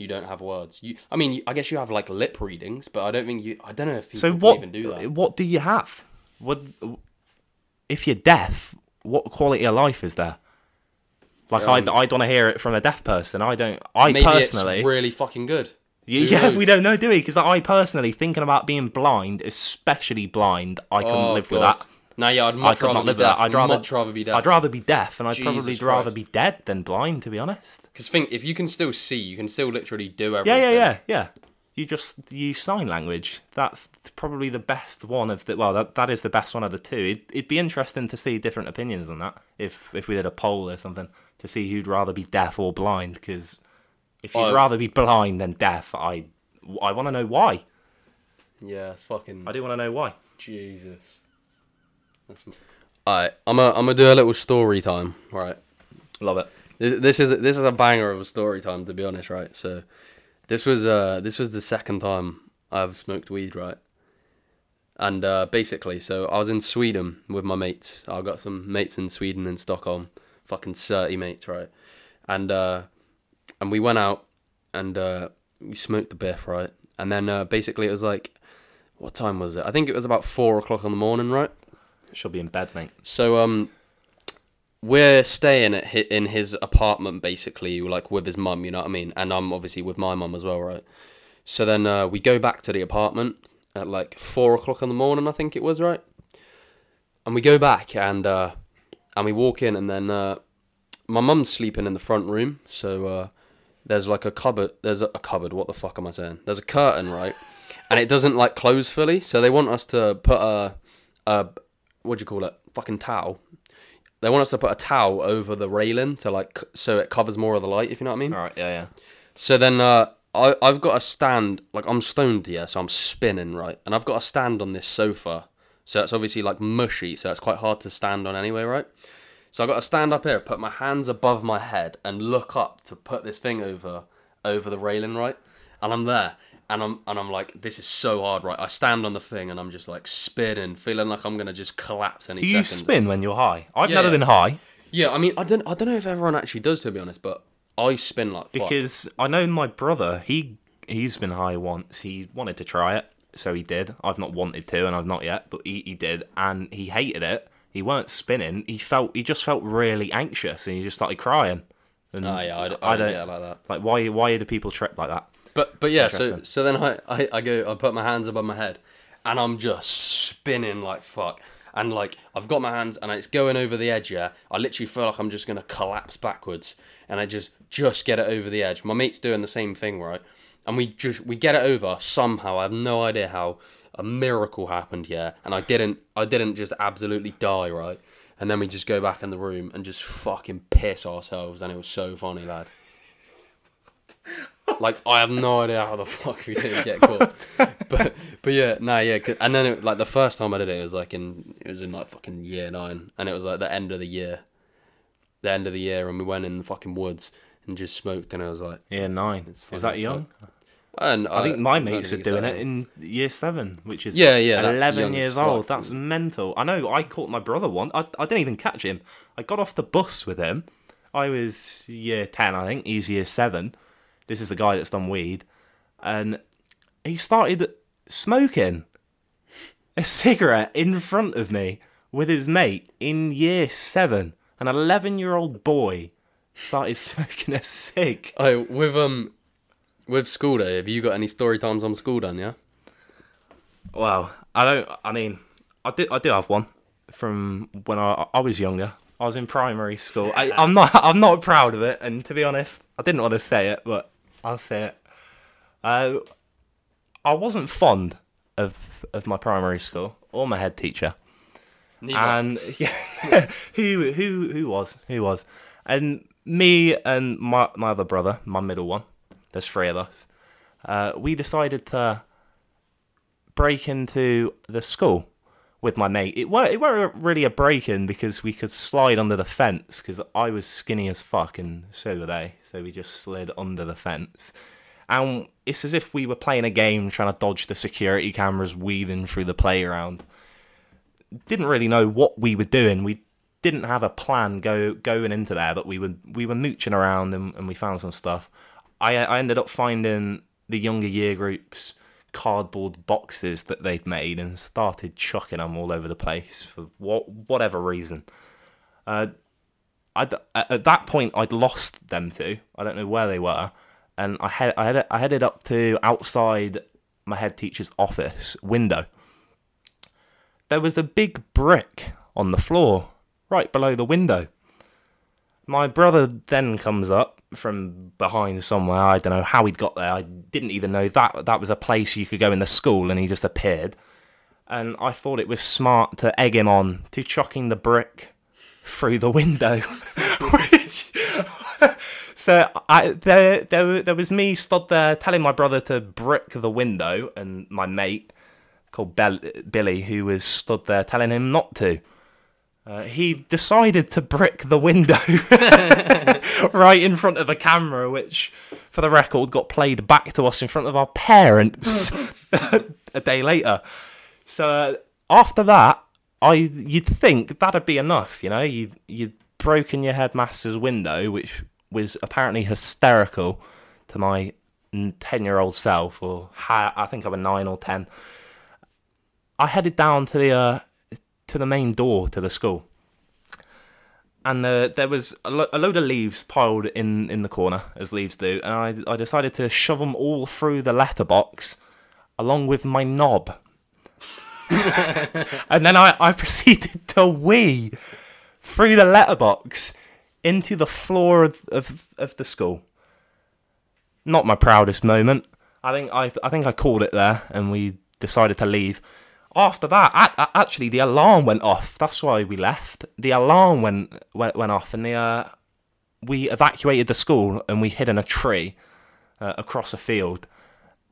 You don't have words. You, I mean, I guess you have like lip readings, but I don't think you. I don't know if people So what? even do that. What do you have? What if you're deaf? What quality of life is there? Like Um, I'd, I'd want to hear it from a deaf person. I don't. I personally, it's really fucking good. Yeah, Who yeah, knows? we don't know, do we? Because I personally, thinking about being blind, especially blind, I couldn't Oh, live with that. No, yeah, I'd I much could rather not be live that. I'd rather, much rather be deaf. I'd rather be deaf, and I'd Jesus probably rather be dead than blind, to be honest. Because think, if you can still see, you can still literally do Yeah, everything. yeah, yeah, yeah. You just use sign language. That's probably the best one of the. Well, that, that is the best one of the two. It, it'd be interesting to see different opinions on that. If if we did a poll or something to see who'd rather be deaf or blind. Because if you'd I- rather be blind than deaf, I I want to know why. Yeah, it's fucking I do want to know why. Jesus. Alright, I'm a, I'm gonna do a little story time. Right. Love it. This, this is this is a banger of a story time to be honest. Right. So, this was uh this was the second time I've smoked weed. Right. And uh, basically, so I was in Sweden with my mates. I got some mates in Sweden in Stockholm, fucking thirty mates, right? And uh, and we went out and uh, we smoked the biff, right? And then uh, basically it was like, what time was it? I think it was about four o'clock in the morning, right? Should be in bed, mate. So um, we're staying at hi- in his apartment basically, like with his mum, you know what I mean? And I'm obviously with my mum as well, right? So then uh, we go back to the apartment at like four o'clock in the morning, I think it was, right? And we go back and uh, and we walk in, and then uh, my mum's sleeping in the front room, so uh, there's like a cupboard. There's a, a cupboard. What the fuck am I saying? There's a curtain, right? And it doesn't like close fully, so they want us to put a a what do you call it? Fucking towel. They want us to put a towel over the railing to like c- so it covers more of the light, if you know what I mean. All right, yeah, yeah. So then uh, I I've got a stand like I'm stoned here, so I'm spinning right, and I've got a stand on this sofa, so it's obviously like mushy, so it's quite hard to stand on anyway, right? So I got to stand up here, put my hands above my head, and look up to put this thing over over the railing, right? And I'm there, and I'm and I'm like, this is so hard, right? I stand on the thing, and I'm just like spinning, feeling like I'm gonna just collapse any Do you second. spin when you're high? I've Yeah, never yeah. been high Yeah, I mean, I don't I don't know if everyone actually does to be honest, but I spin like fuck. because I know my brother. He he's been high once. He wanted to try it, so he did. I've not wanted to, and I've not yet, but he, he did, and he hated it. He weren't spinning. He felt he just felt really anxious, and he just started crying. And Oh yeah, I, I I don't don't- get like that. like why why do people trip like that? But but yeah, so so then I, I I go I put my hands above my head, and I'm just spinning like fuck, and like I've got my hands and it's going over the edge. Yeah, I literally feel like I'm just gonna collapse backwards, and I just just get it over the edge. My mate's doing the same thing, right? And we just we get it over somehow. I have no idea how. A miracle happened, yeah, and I didn't. I didn't just absolutely die, right? And then we just go back in the room and just fucking piss ourselves, and it was so funny, lad. Like I have no idea how the *laughs* fuck we didn't get caught, *laughs* but but yeah, nah, yeah. And then it, like the first time I did it, it was like in it was in like fucking year nine, and it was like the end of the year, the end of the year, and we went in the fucking woods and just smoked, and I was like, Yeah, nine. It's Is that young? and I think my mates are doing it in. year seven, which is Yeah, yeah, eleven years old. That's mental. I know. I caught my brother one. I, I didn't even catch him. I got off the bus with him. I was year ten, I think. He's year seven. This is the guy that's done weed, and he started smoking a *laughs* cigarette in front of me with his mate in year seven. An eleven-year-old boy started *laughs* smoking a cig. Oh, with um, with school day, have you got any story times on school done? Yeah. Well, I don't. I mean, I did. I do have one from when I I was younger. I was in primary school. I, I'm not. *laughs* I'm not proud of it, and to be honest, I didn't want to say it, but I'll say it. Uh, I wasn't fond of of my primary school or my head teacher, and *laughs* yeah, who who who was who was, and me and my my other brother, my middle one. There's three of us. Uh, we decided to break into the school with my mate. It weren't, it weren't really a break in because we could slide under the fence because I was skinny as fuck and so were they. So we just slid under the fence. And it's as if we were playing a game trying to dodge the security cameras weaving through the playground. Didn't really know what we were doing. We didn't have a plan go going into there, but we were we were mooching around and, and we found some stuff. I I ended up finding the younger year groups cardboard boxes that they'd made and started chucking them all over the place for what whatever reason. Uh, I'd, at that point, I'd lost them two. I don't know where they were, and I had I had I headed up to outside my head teacher's office window. There was a big brick on the floor right below the window. My brother then comes up from behind somewhere. I don't know how he'd got there. I didn't even know that that was a place you could go in the school, and he just appeared. And I thought it was smart to egg him on to chucking the brick through the window. *laughs* Which, *laughs* so I, there, there, there was me stood there telling my brother to brick the window, and my mate called Bell, Billy, who was stood there telling him not to. Uh, he decided to brick the window *laughs* *laughs* right in front of the camera, which, for the record, got played back to us in front of our parents *laughs* a day later. So uh, after that, I you'd think that'd be enough, you know. You you'd broken your headmaster's window, which was apparently hysterical to my ten-year-old self, or ha- I think I was nine or ten. I headed down to the uh, to the main door to the school, and uh, there was a, lo- a load of leaves piled in in the corner, as leaves do, and I I decided to shove them all through the letterbox, along with my knob. *laughs* and then I, I *laughs* proceeded to wee through the letterbox into the floor of, of, of the school. Not my proudest moment. I think I I think I called it there, and we decided to leave. After that, a- a- actually, the alarm went off. That's why we left. The alarm went went, went off, and the uh, we evacuated the school, and we hid in a tree uh, across a field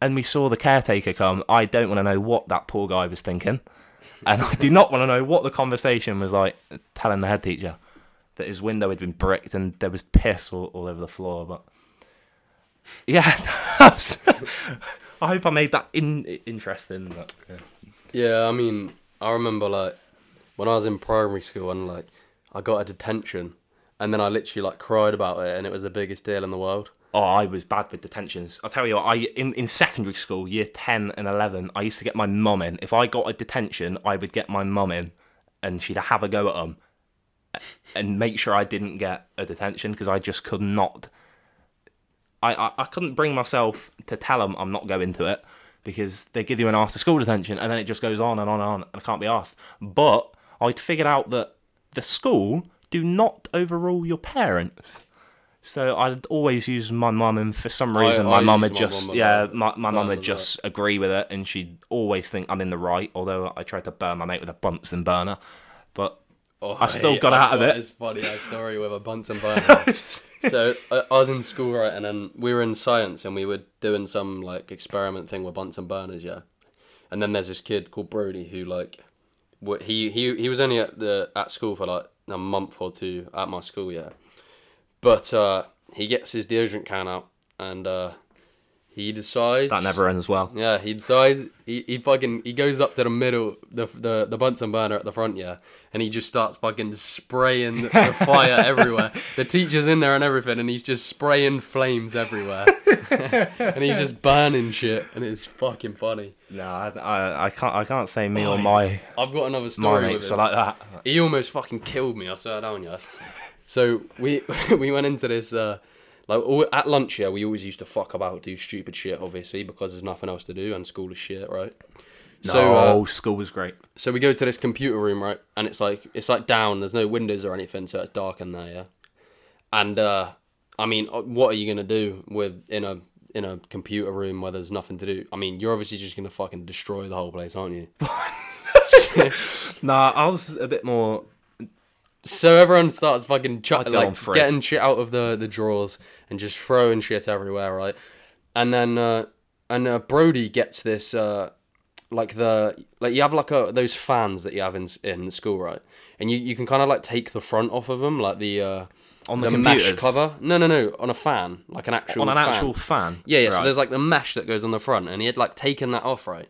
and we saw the caretaker come, I don't want to know what that poor guy was thinking. *laughs* And I do not want to know what the conversation was like telling the head teacher that his window had been bricked and there was piss all, all over the floor. But *laughs* yeah, *laughs* I hope I made that in, interesting. But, yeah. Yeah, I mean, I remember like when I was in primary school and like I got a detention, and then I literally like cried about it, and it was the biggest deal in the world. Oh, I was bad with detentions. I'll tell you what, I in, in secondary school, year 10 and 11, I used to get my mum in. If I got a detention, I would get my mum in and she'd have a go at them and make sure I didn't get a detention because I just could not. I, I, I couldn't bring myself to tell them I'm not going to it because they give you an after school detention and then it just goes on and on and on and I can't be asked. But I'd figured out that the school do not overrule your parents. So I'd always use my mum, and for some reason, I my mum would just yeah, my, my mum would just agree with it, and she'd always think I'm in the right. Although I tried to burn my mate with a Bunsen burner, but Oh, I still got I've out of it. It's funny that story with a Bunsen *laughs* burner. so I, I was in school right, and then we were in science, and we were doing some like experiment thing with Bunsen burners, yeah. And then there's this kid called Brody who like, what he he he was only at the at school for like a month or two at my school, yeah. But uh, he gets his deodorant can out, and uh, he decides that never ends well. yeah, he decides he, he fucking he goes up to the middle the the the Bunsen burner at the front, yeah, and he just starts fucking spraying the *laughs* fire everywhere. The teacher's in there and everything, and he's just spraying flames everywhere, *laughs* and he's just burning shit, and it's fucking funny. No, I, I, I can't I can't say me Oh, or my I've got another my story with him. like that. He almost fucking killed me. I swear down, yeah. So we *laughs* we went into this uh, like at lunch. Yeah, we always used to fuck about, do stupid shit, obviously, because there's nothing else to do, and school is shit, right? No, So uh, school was great. so we go to this computer room, right? And it's like it's like down. There's no windows or anything, so it's dark in there, yeah. And uh, I mean, uh, what are you gonna do with in a in a computer room where there's nothing to do? I mean, you're obviously just gonna fucking destroy the whole place, aren't you? *laughs* Nah, I was a bit more. So everyone starts fucking ch- I'd go on like getting shit out of the, the drawers and just throwing shit everywhere, right? And then uh, and uh, Brody gets this uh, like the like you have like a those fans that you have in in school, right? And you, you can kind of like take the front off of them, like the uh, On the mesh cover. No, no, no, on a fan, like an actual on an fan. actual fan. Yeah, yeah. So there's like the mesh that goes on the front, and he had like taken that off, right?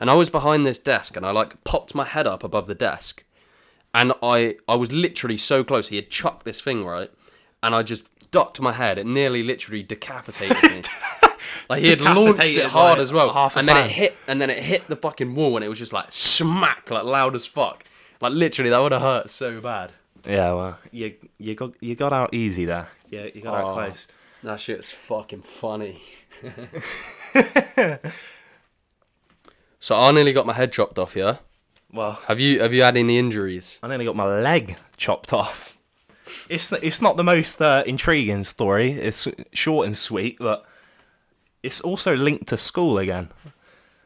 And I was behind this desk, and I like popped my head up above the desk, and I I was literally so close. He had chucked this thing right, and I just ducked my head. It nearly literally decapitated me. *laughs* Like he had launched it hard by as well, half a and then it hit, and then it hit the fucking wall, and it was just like smack, like loud as fuck. Like literally, that would have hurt so bad. Yeah, well, you you got you got out easy there. Yeah, you got out Oh. close. That shit's fucking funny. *laughs* *laughs* so I nearly got my head chopped off. Yeah. Well, Have you have you had any injuries? I nearly got my leg chopped off. It's it's not the most uh, intriguing story. It's short and sweet, but it's also linked to school again.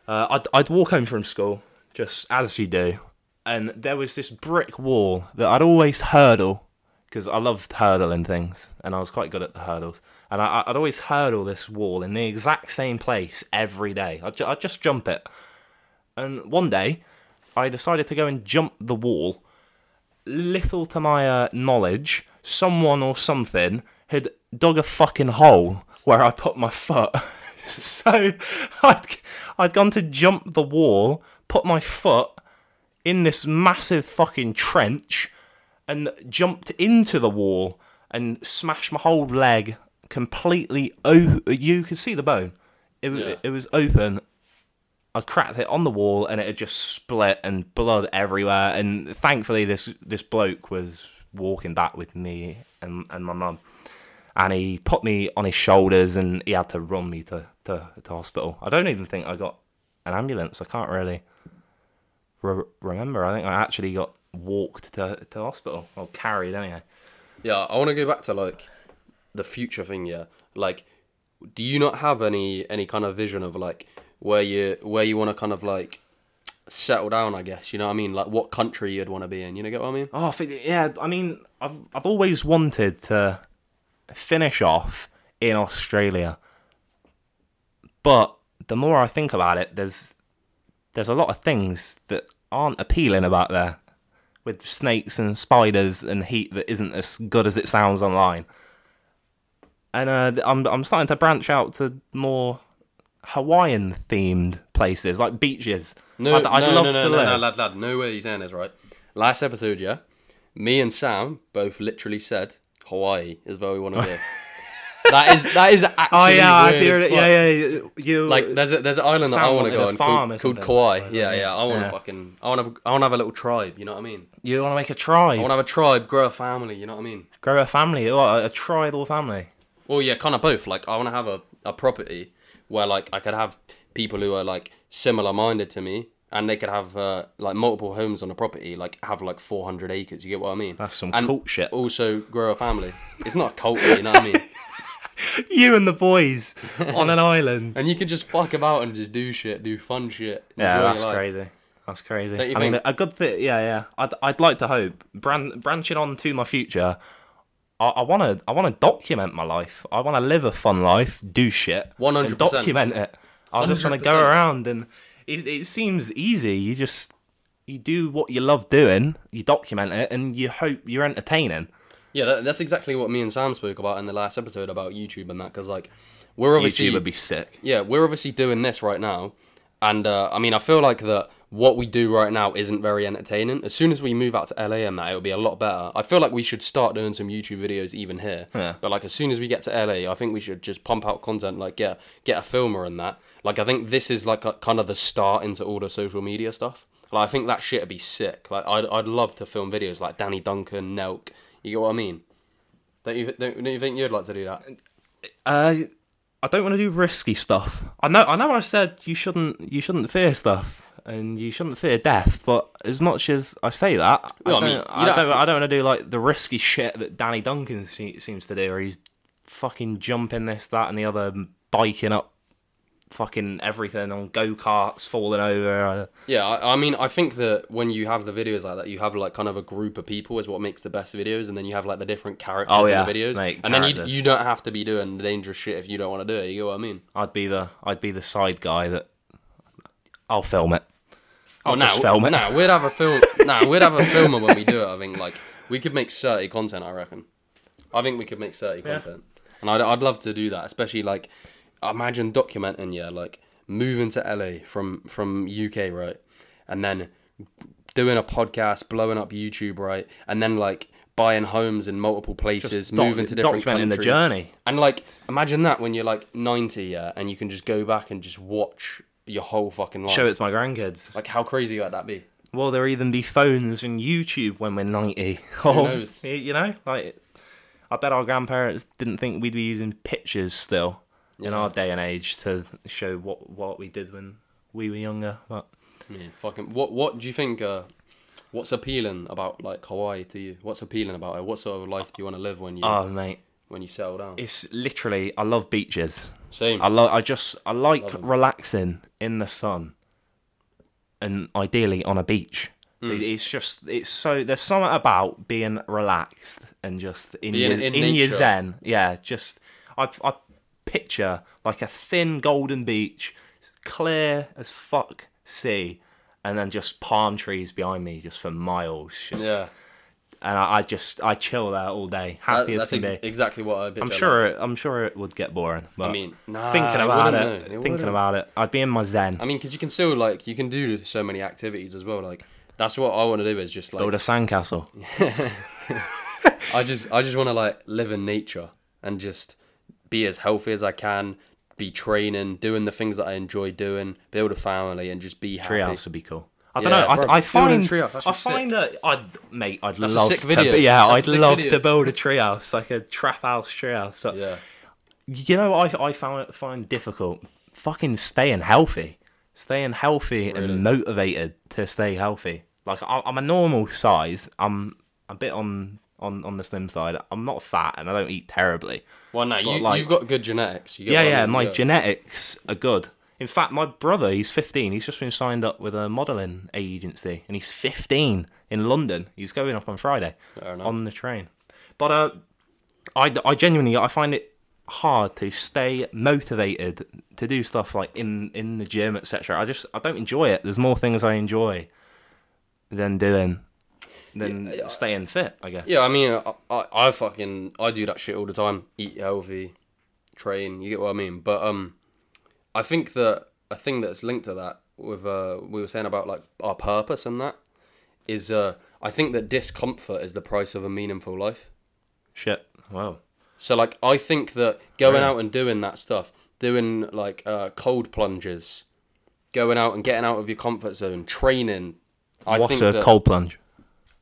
Uh, I'd I'd walk home from school just as you do, and there was this brick wall that I'd always hurdle because I loved hurdling things, and I was quite good at the hurdles. And I, I'd always hurdle this wall in the exact same place every day. I'd, ju- I'd just jump it. And one day, I decided to go and jump the wall. Little to my uh, knowledge, someone or something had dug a fucking hole where I put my foot. *laughs* so I'd, I'd gone to jump the wall, put my foot in this massive fucking trench, and jumped into the wall and smashed my whole leg completely open. You could see the bone. It, Yeah. it was open. I cracked it on the wall and it had just split and blood everywhere. And thankfully, this this bloke was walking back with me and, and my mum. And he put me on his shoulders and he had to run me to, to, to hospital. I don't even think I got an ambulance. I can't really re- remember. I think I actually got walked to, to hospital or carried anyway. Yeah, I want to go back to like the future thing. Yeah, like, do you not have any any kind of vision of like where you where you want to kind of like settle down? I guess you know what I mean. Like what country you'd want to be in. You know, get what I mean? Oh, yeah. I mean, I've I've always wanted to finish off in Australia, but the more I think about it, there's there's a lot of things that aren't appealing about there, with snakes and spiders and heat that isn't as good as it sounds online. And uh, I'm I'm starting to branch out to more Hawaiian themed places like beaches. No, I'd, I'd no, love no, no, to no, live. no, lad, lad. No way you're saying this, right? Last episode, yeah, me and Sam both literally said Hawaii is where we want to be. *laughs* that is that is actually Oh yeah, I weird hear it. fuck. Yeah, yeah. You Like there's a there's an island that I want to go a on called, called. Kauai. Or Yeah, yeah. I want to Yeah. fucking I want to I want to have a little tribe. You know what I mean? you want to make a tribe, I want to have a tribe, grow a family. You know what I mean? grow a family, or a tribal family. Well, yeah, kind of both. Like I want to have a, a property where like I could have people who are like similar minded to me, and they could have uh, like multiple homes on a property, like have like 400 acres. You get what I mean? That's some and cult shit. Also grow a family. It's not a cult, you know what I mean? *laughs* You and the boys on an *laughs* island. And you can just fuck about and just do shit, do fun shit. Yeah, that's crazy. That's crazy. I mean, a good thing. Yeah, yeah. I'd, I'd like to hope. Bran- branching on to my future, I want to. I want to document my life. I want to live a fun life, do shit, 100%. and document it. I just want to go around, and it, it seems easy. You just you do what you love doing, you document it, and you hope you're entertaining. Yeah, that, that's exactly what me and Sam spoke about in the last episode about YouTube and that. Because like, we're obviously YouTube would be sick. yeah, we're obviously doing this right now, and uh, I mean, I feel like that what we do right now isn't very entertaining. As soon as we move out to LA and that, it'll be a lot better. I feel like we should start doing some YouTube videos even here. Yeah. But like, as soon as we get to LA, I think we should just pump out content. Like, get get a filmer and that. Like, I think this is like a, kind of the start into all the social media stuff. Like, I think that shit would be sick. Like, I'd I'd love to film videos like Danny Duncan, Nelk. You get what I mean? Don't you don't, don't you think you'd like to do that? Uh, I don't want to do risky stuff. I know. I know. I said you shouldn't. You shouldn't fear stuff, and you shouldn't fear death. But as much as I say that, Well, I I don't. mean, I don't to- I don't want to do like the risky shit that Danny Duncan seems to do, where he's fucking jumping this, that, and the other, biking up, fucking everything on go karts, falling over. Uh, Yeah, I, I mean, I think that when you have the videos like that, you have like kind of a group of people is what makes the best videos, and then you have like the different characters Oh, in the videos, mate, and then you you don't have to be doing the dangerous shit if you don't want to do it. You get what I mean? I'd be the. I'd be the side guy that. I'll film it. I'll Oh, nah, just film it. Nah, we'd have a film. nah, we'd have a filmer when we do it. I think like we could make thirty content. I reckon. I think we could make thirty content, and I'd I'd love to do that, especially like imagine documenting yeah, like moving to LA from from UK right, and then doing a podcast, blowing up YouTube right, and then like buying homes in multiple places, doc- moving to different documenting the journey. And like, imagine that when you're like 90, yeah, and you can just go back and just watch your whole fucking life. Show it to my grandkids. Like, how crazy would that be? Well, there even be phones and YouTube when we're 90? Oh, knows? You know, like, I bet our grandparents didn't think we'd be using pictures still in our day and age to show what, what we did when we were younger. But Yeah, fucking. What What do you think? Uh, what's appealing about like Hawaii to you? What's appealing about it? What sort of life do you want to live when you oh, mate, when you settle down? it's literally, I love beaches. Same. I love, I just, I like relaxing in the sun and ideally on a beach. Hmm. It- It's just, it's so, there's something about being relaxed and just in, Being your, in in, your zen. Yeah, just, I, I picture like a thin golden beach, clear as fuck sea, and then just palm trees behind me just for miles. Just, yeah, And I, I just, I chill there all day, that, happy as that's can ex- be. exactly what I. I'm sure. It, I'm sure it would get boring. But I mean, nah, thinking about it. It thinking about it, I'd be in my zen. I mean, because you can still like you can do so many activities as well. Like that's what I want to do is just like Build a sandcastle. *laughs* I just I just want to like live in nature and just be as healthy as I can, be training, doing the things that I enjoy doing, build a family, and just be happy. Treehouse would be cool. I don't know. I, bro, I find treehouse, I just sick. find that I'd mate. I'd That's a love sick to. video. But yeah, That's a I'd love video. to build a treehouse, like a trap house treehouse. So, Yeah, You know, I I found find difficult. Fucking staying healthy, staying healthy Really? and motivated to stay healthy. Like I, I'm a normal size. I'm a bit on on on the slim side. I'm not fat and I don't eat terribly. well, no, you like- you've got good genetics. You get Yeah, yeah. mean? My genetics are good. In fact, my brother, he's 15. He's just been signed up with a modelling agency, and he's 15 in London. He's going up on Friday on the train. But uh, I, I genuinely, I find it hard to stay motivated to do stuff like in in the gym, etc. I just I don't enjoy it. There's more things I enjoy than doing than staying fit. I guess. Yeah, I mean, I, I, I fucking I do that shit all the time. Eat healthy, train. You get what I mean? But um, I think that a thing that's linked to that with uh we were saying about like our purpose and that is uh I think that discomfort is the price of a meaningful life. Shit. Wow. So like I think that going Really? out and doing that stuff, doing like uh, cold plunges, going out and getting out of your comfort zone, training. I What's a that, cold plunge?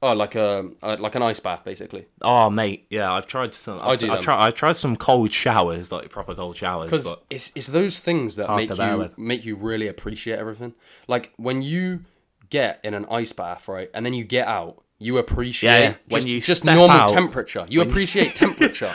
Oh, like a, a like an ice bath, basically. Oh, mate, yeah, I've tried some. I've, do I try, I've tried some cold showers, like proper cold showers. Because it's it's those things that make you with. make you really appreciate everything. Like when you get in an ice bath, right, and then you get out, you appreciate Yeah. When just, you just normal out- temperature. You appreciate *laughs* temperature.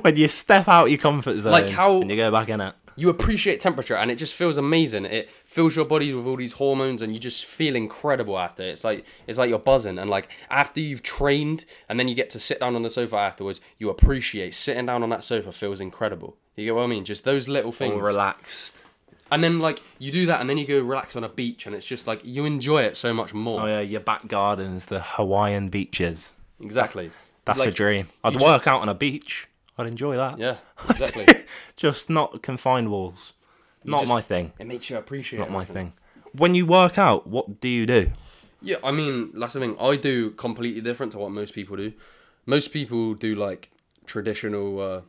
when you step out your comfort zone, Like how- and you go back in it. You appreciate temperature and it just feels amazing it fills your body with all these hormones and you just feel incredible after it's like it's like you're buzzing and like after you've trained and then you get to sit down on the sofa afterwards you appreciate sitting down on that sofa feels incredible you get what i mean just those little All things relaxed. and then like you do that and then you go relax on a beach and it's just like you enjoy it so much more Oh yeah, your back gardens, the Hawaiian beaches. exactly That's Like, a dream. I'd just- work out on a beach. I'd enjoy that. yeah exactly *laughs* Just not confined walls. Not just- my thing. it makes you appreciate Not my thing. When you work out, what do you do? Yeah, I mean, that's the thing. I do completely different to what most people do. Most people do like traditional uh,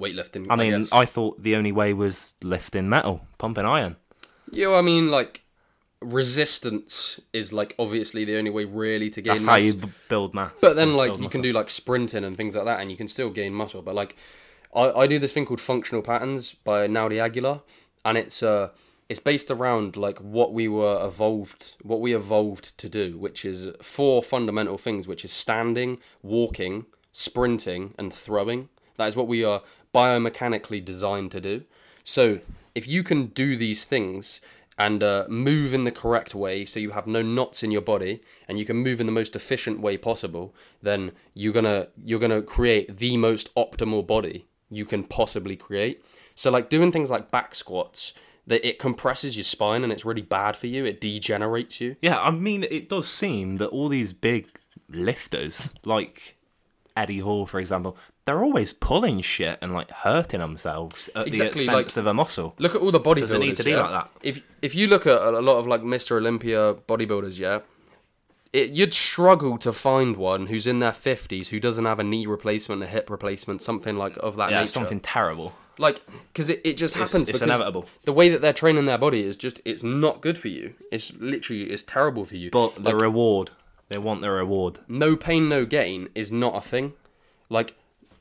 weightlifting. I mean, guess. I thought the only way was lifting metal, pumping iron. yeah, I mean, like resistance is like obviously the only way really to gain. That's mass. how you b- build mass. But then, like, you can do like sprinting and things like that, and you can still gain muscle. But like, I, I do this thing called functional patterns by Naudi Aguilar, and it's uh, it's based around like what we were evolved, what we evolved to do, which is four fundamental things, which is standing, walking, sprinting, and throwing. That is what we are biomechanically designed to do. So if you can do these things and uh, move in the correct way so you have no knots in your body and you can move in the most efficient way possible then you're gonna you're gonna create the most optimal body you can possibly create. So like doing things like back squats that it compresses your spine and it's really bad for you it degenerates you. Yeah, I mean, it does seem that all these big lifters, like Eddie Hall, for example, they're always pulling shit and like hurting themselves at Exactly, the like- expense of a muscle. Look at all the bodybuilders. Does it need to be like that? If if you look at a lot of like Mr. Olympia bodybuilders, yeah, it, you'd struggle to find one who's in their fifties who doesn't have a knee replacement, a hip replacement, something like of that Yeah, nature. it's something terrible. like because it, it just happens. it's because inevitable. The way that they're training their body is just it's not good for you. It's literally it's terrible for you. But the reward, they want the reward. no pain, no gain is not a thing. Like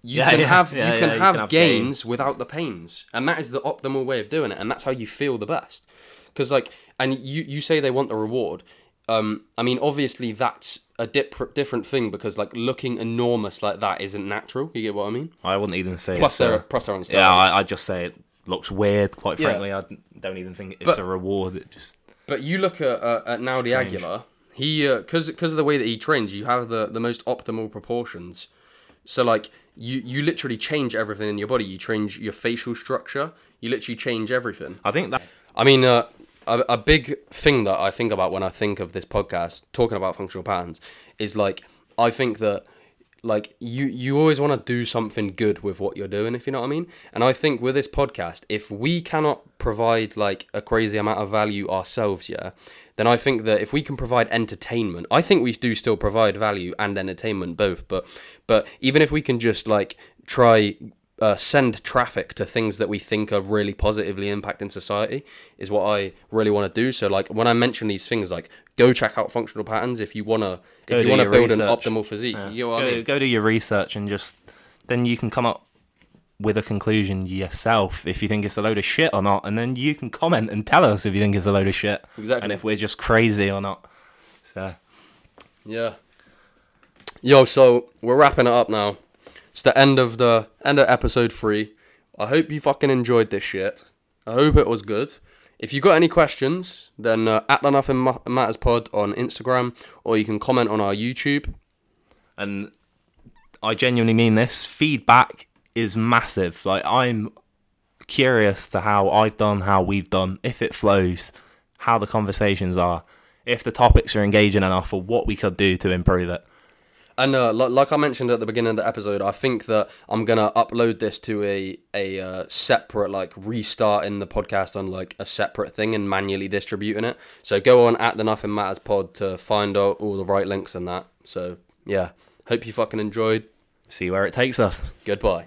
you Yeah, can yeah, have yeah, you can yeah, you have can have gain. gains without the pains, and that is the optimal way of doing it, and that's how you feel the best. Because like, and you you say they want the reward. Um, I mean, obviously that's a dip- different thing because like looking enormous like that isn't natural. You get what I mean? I wouldn't even say. Plus they're a- plus they're on steroids. yeah, I, I just say it looks weird. Quite Yeah. frankly, I don't even think it's But- a reward. It just But you look at uh, at Naudi Strange. Aguilar. He because because of the way that he trains, you have the the most optimal proportions. So like you you literally change everything in your body. You change your facial structure. You literally change everything. I think that I mean, uh, a, a big thing that I think about when I think of this podcast, talking about functional patterns, is like I think that like you you always want to do something good with what you're doing, if you know what I mean. And I think with this podcast, if we cannot provide like a crazy amount of value ourselves, yeah, then I think that if we can provide entertainment, I think we do still provide value and entertainment both. But but even if we can just like try uh, send traffic to things that we think are really positively impacting society is what I really want to do. So like when I mention these things, like go check out functional patterns if you wanna Go if you wanna build an optimal physique. You know go, I mean? go do your research and just then you can come up with a conclusion yourself if you think it's a load of shit or not, and then you can comment and tell us if you think it's a load of shit, Exactly. and if we're just crazy or not. So Yeah. Yo, so we're wrapping it up now. It's the end of the end of episode three. I hope you fucking enjoyed this shit. I hope it was good. If you got any questions, then uh, at the Nothing Matters Pod on Instagram, or you can comment on our YouTube. and I genuinely mean this. Feedback is massive. Like I'm curious to how I've done, how we've done, if it flows, how the conversations are, if the topics are engaging enough, or what we could do to improve it. And uh, li- like I mentioned at the beginning of the episode, I think that I'm gonna upload this to a a uh, separate like restarting the podcast on like a separate thing and manually distributing it. So go on at the Nothing Matters Pod to find out all the right links and that. So yeah, hope you fucking enjoyed. See where it takes us. Goodbye.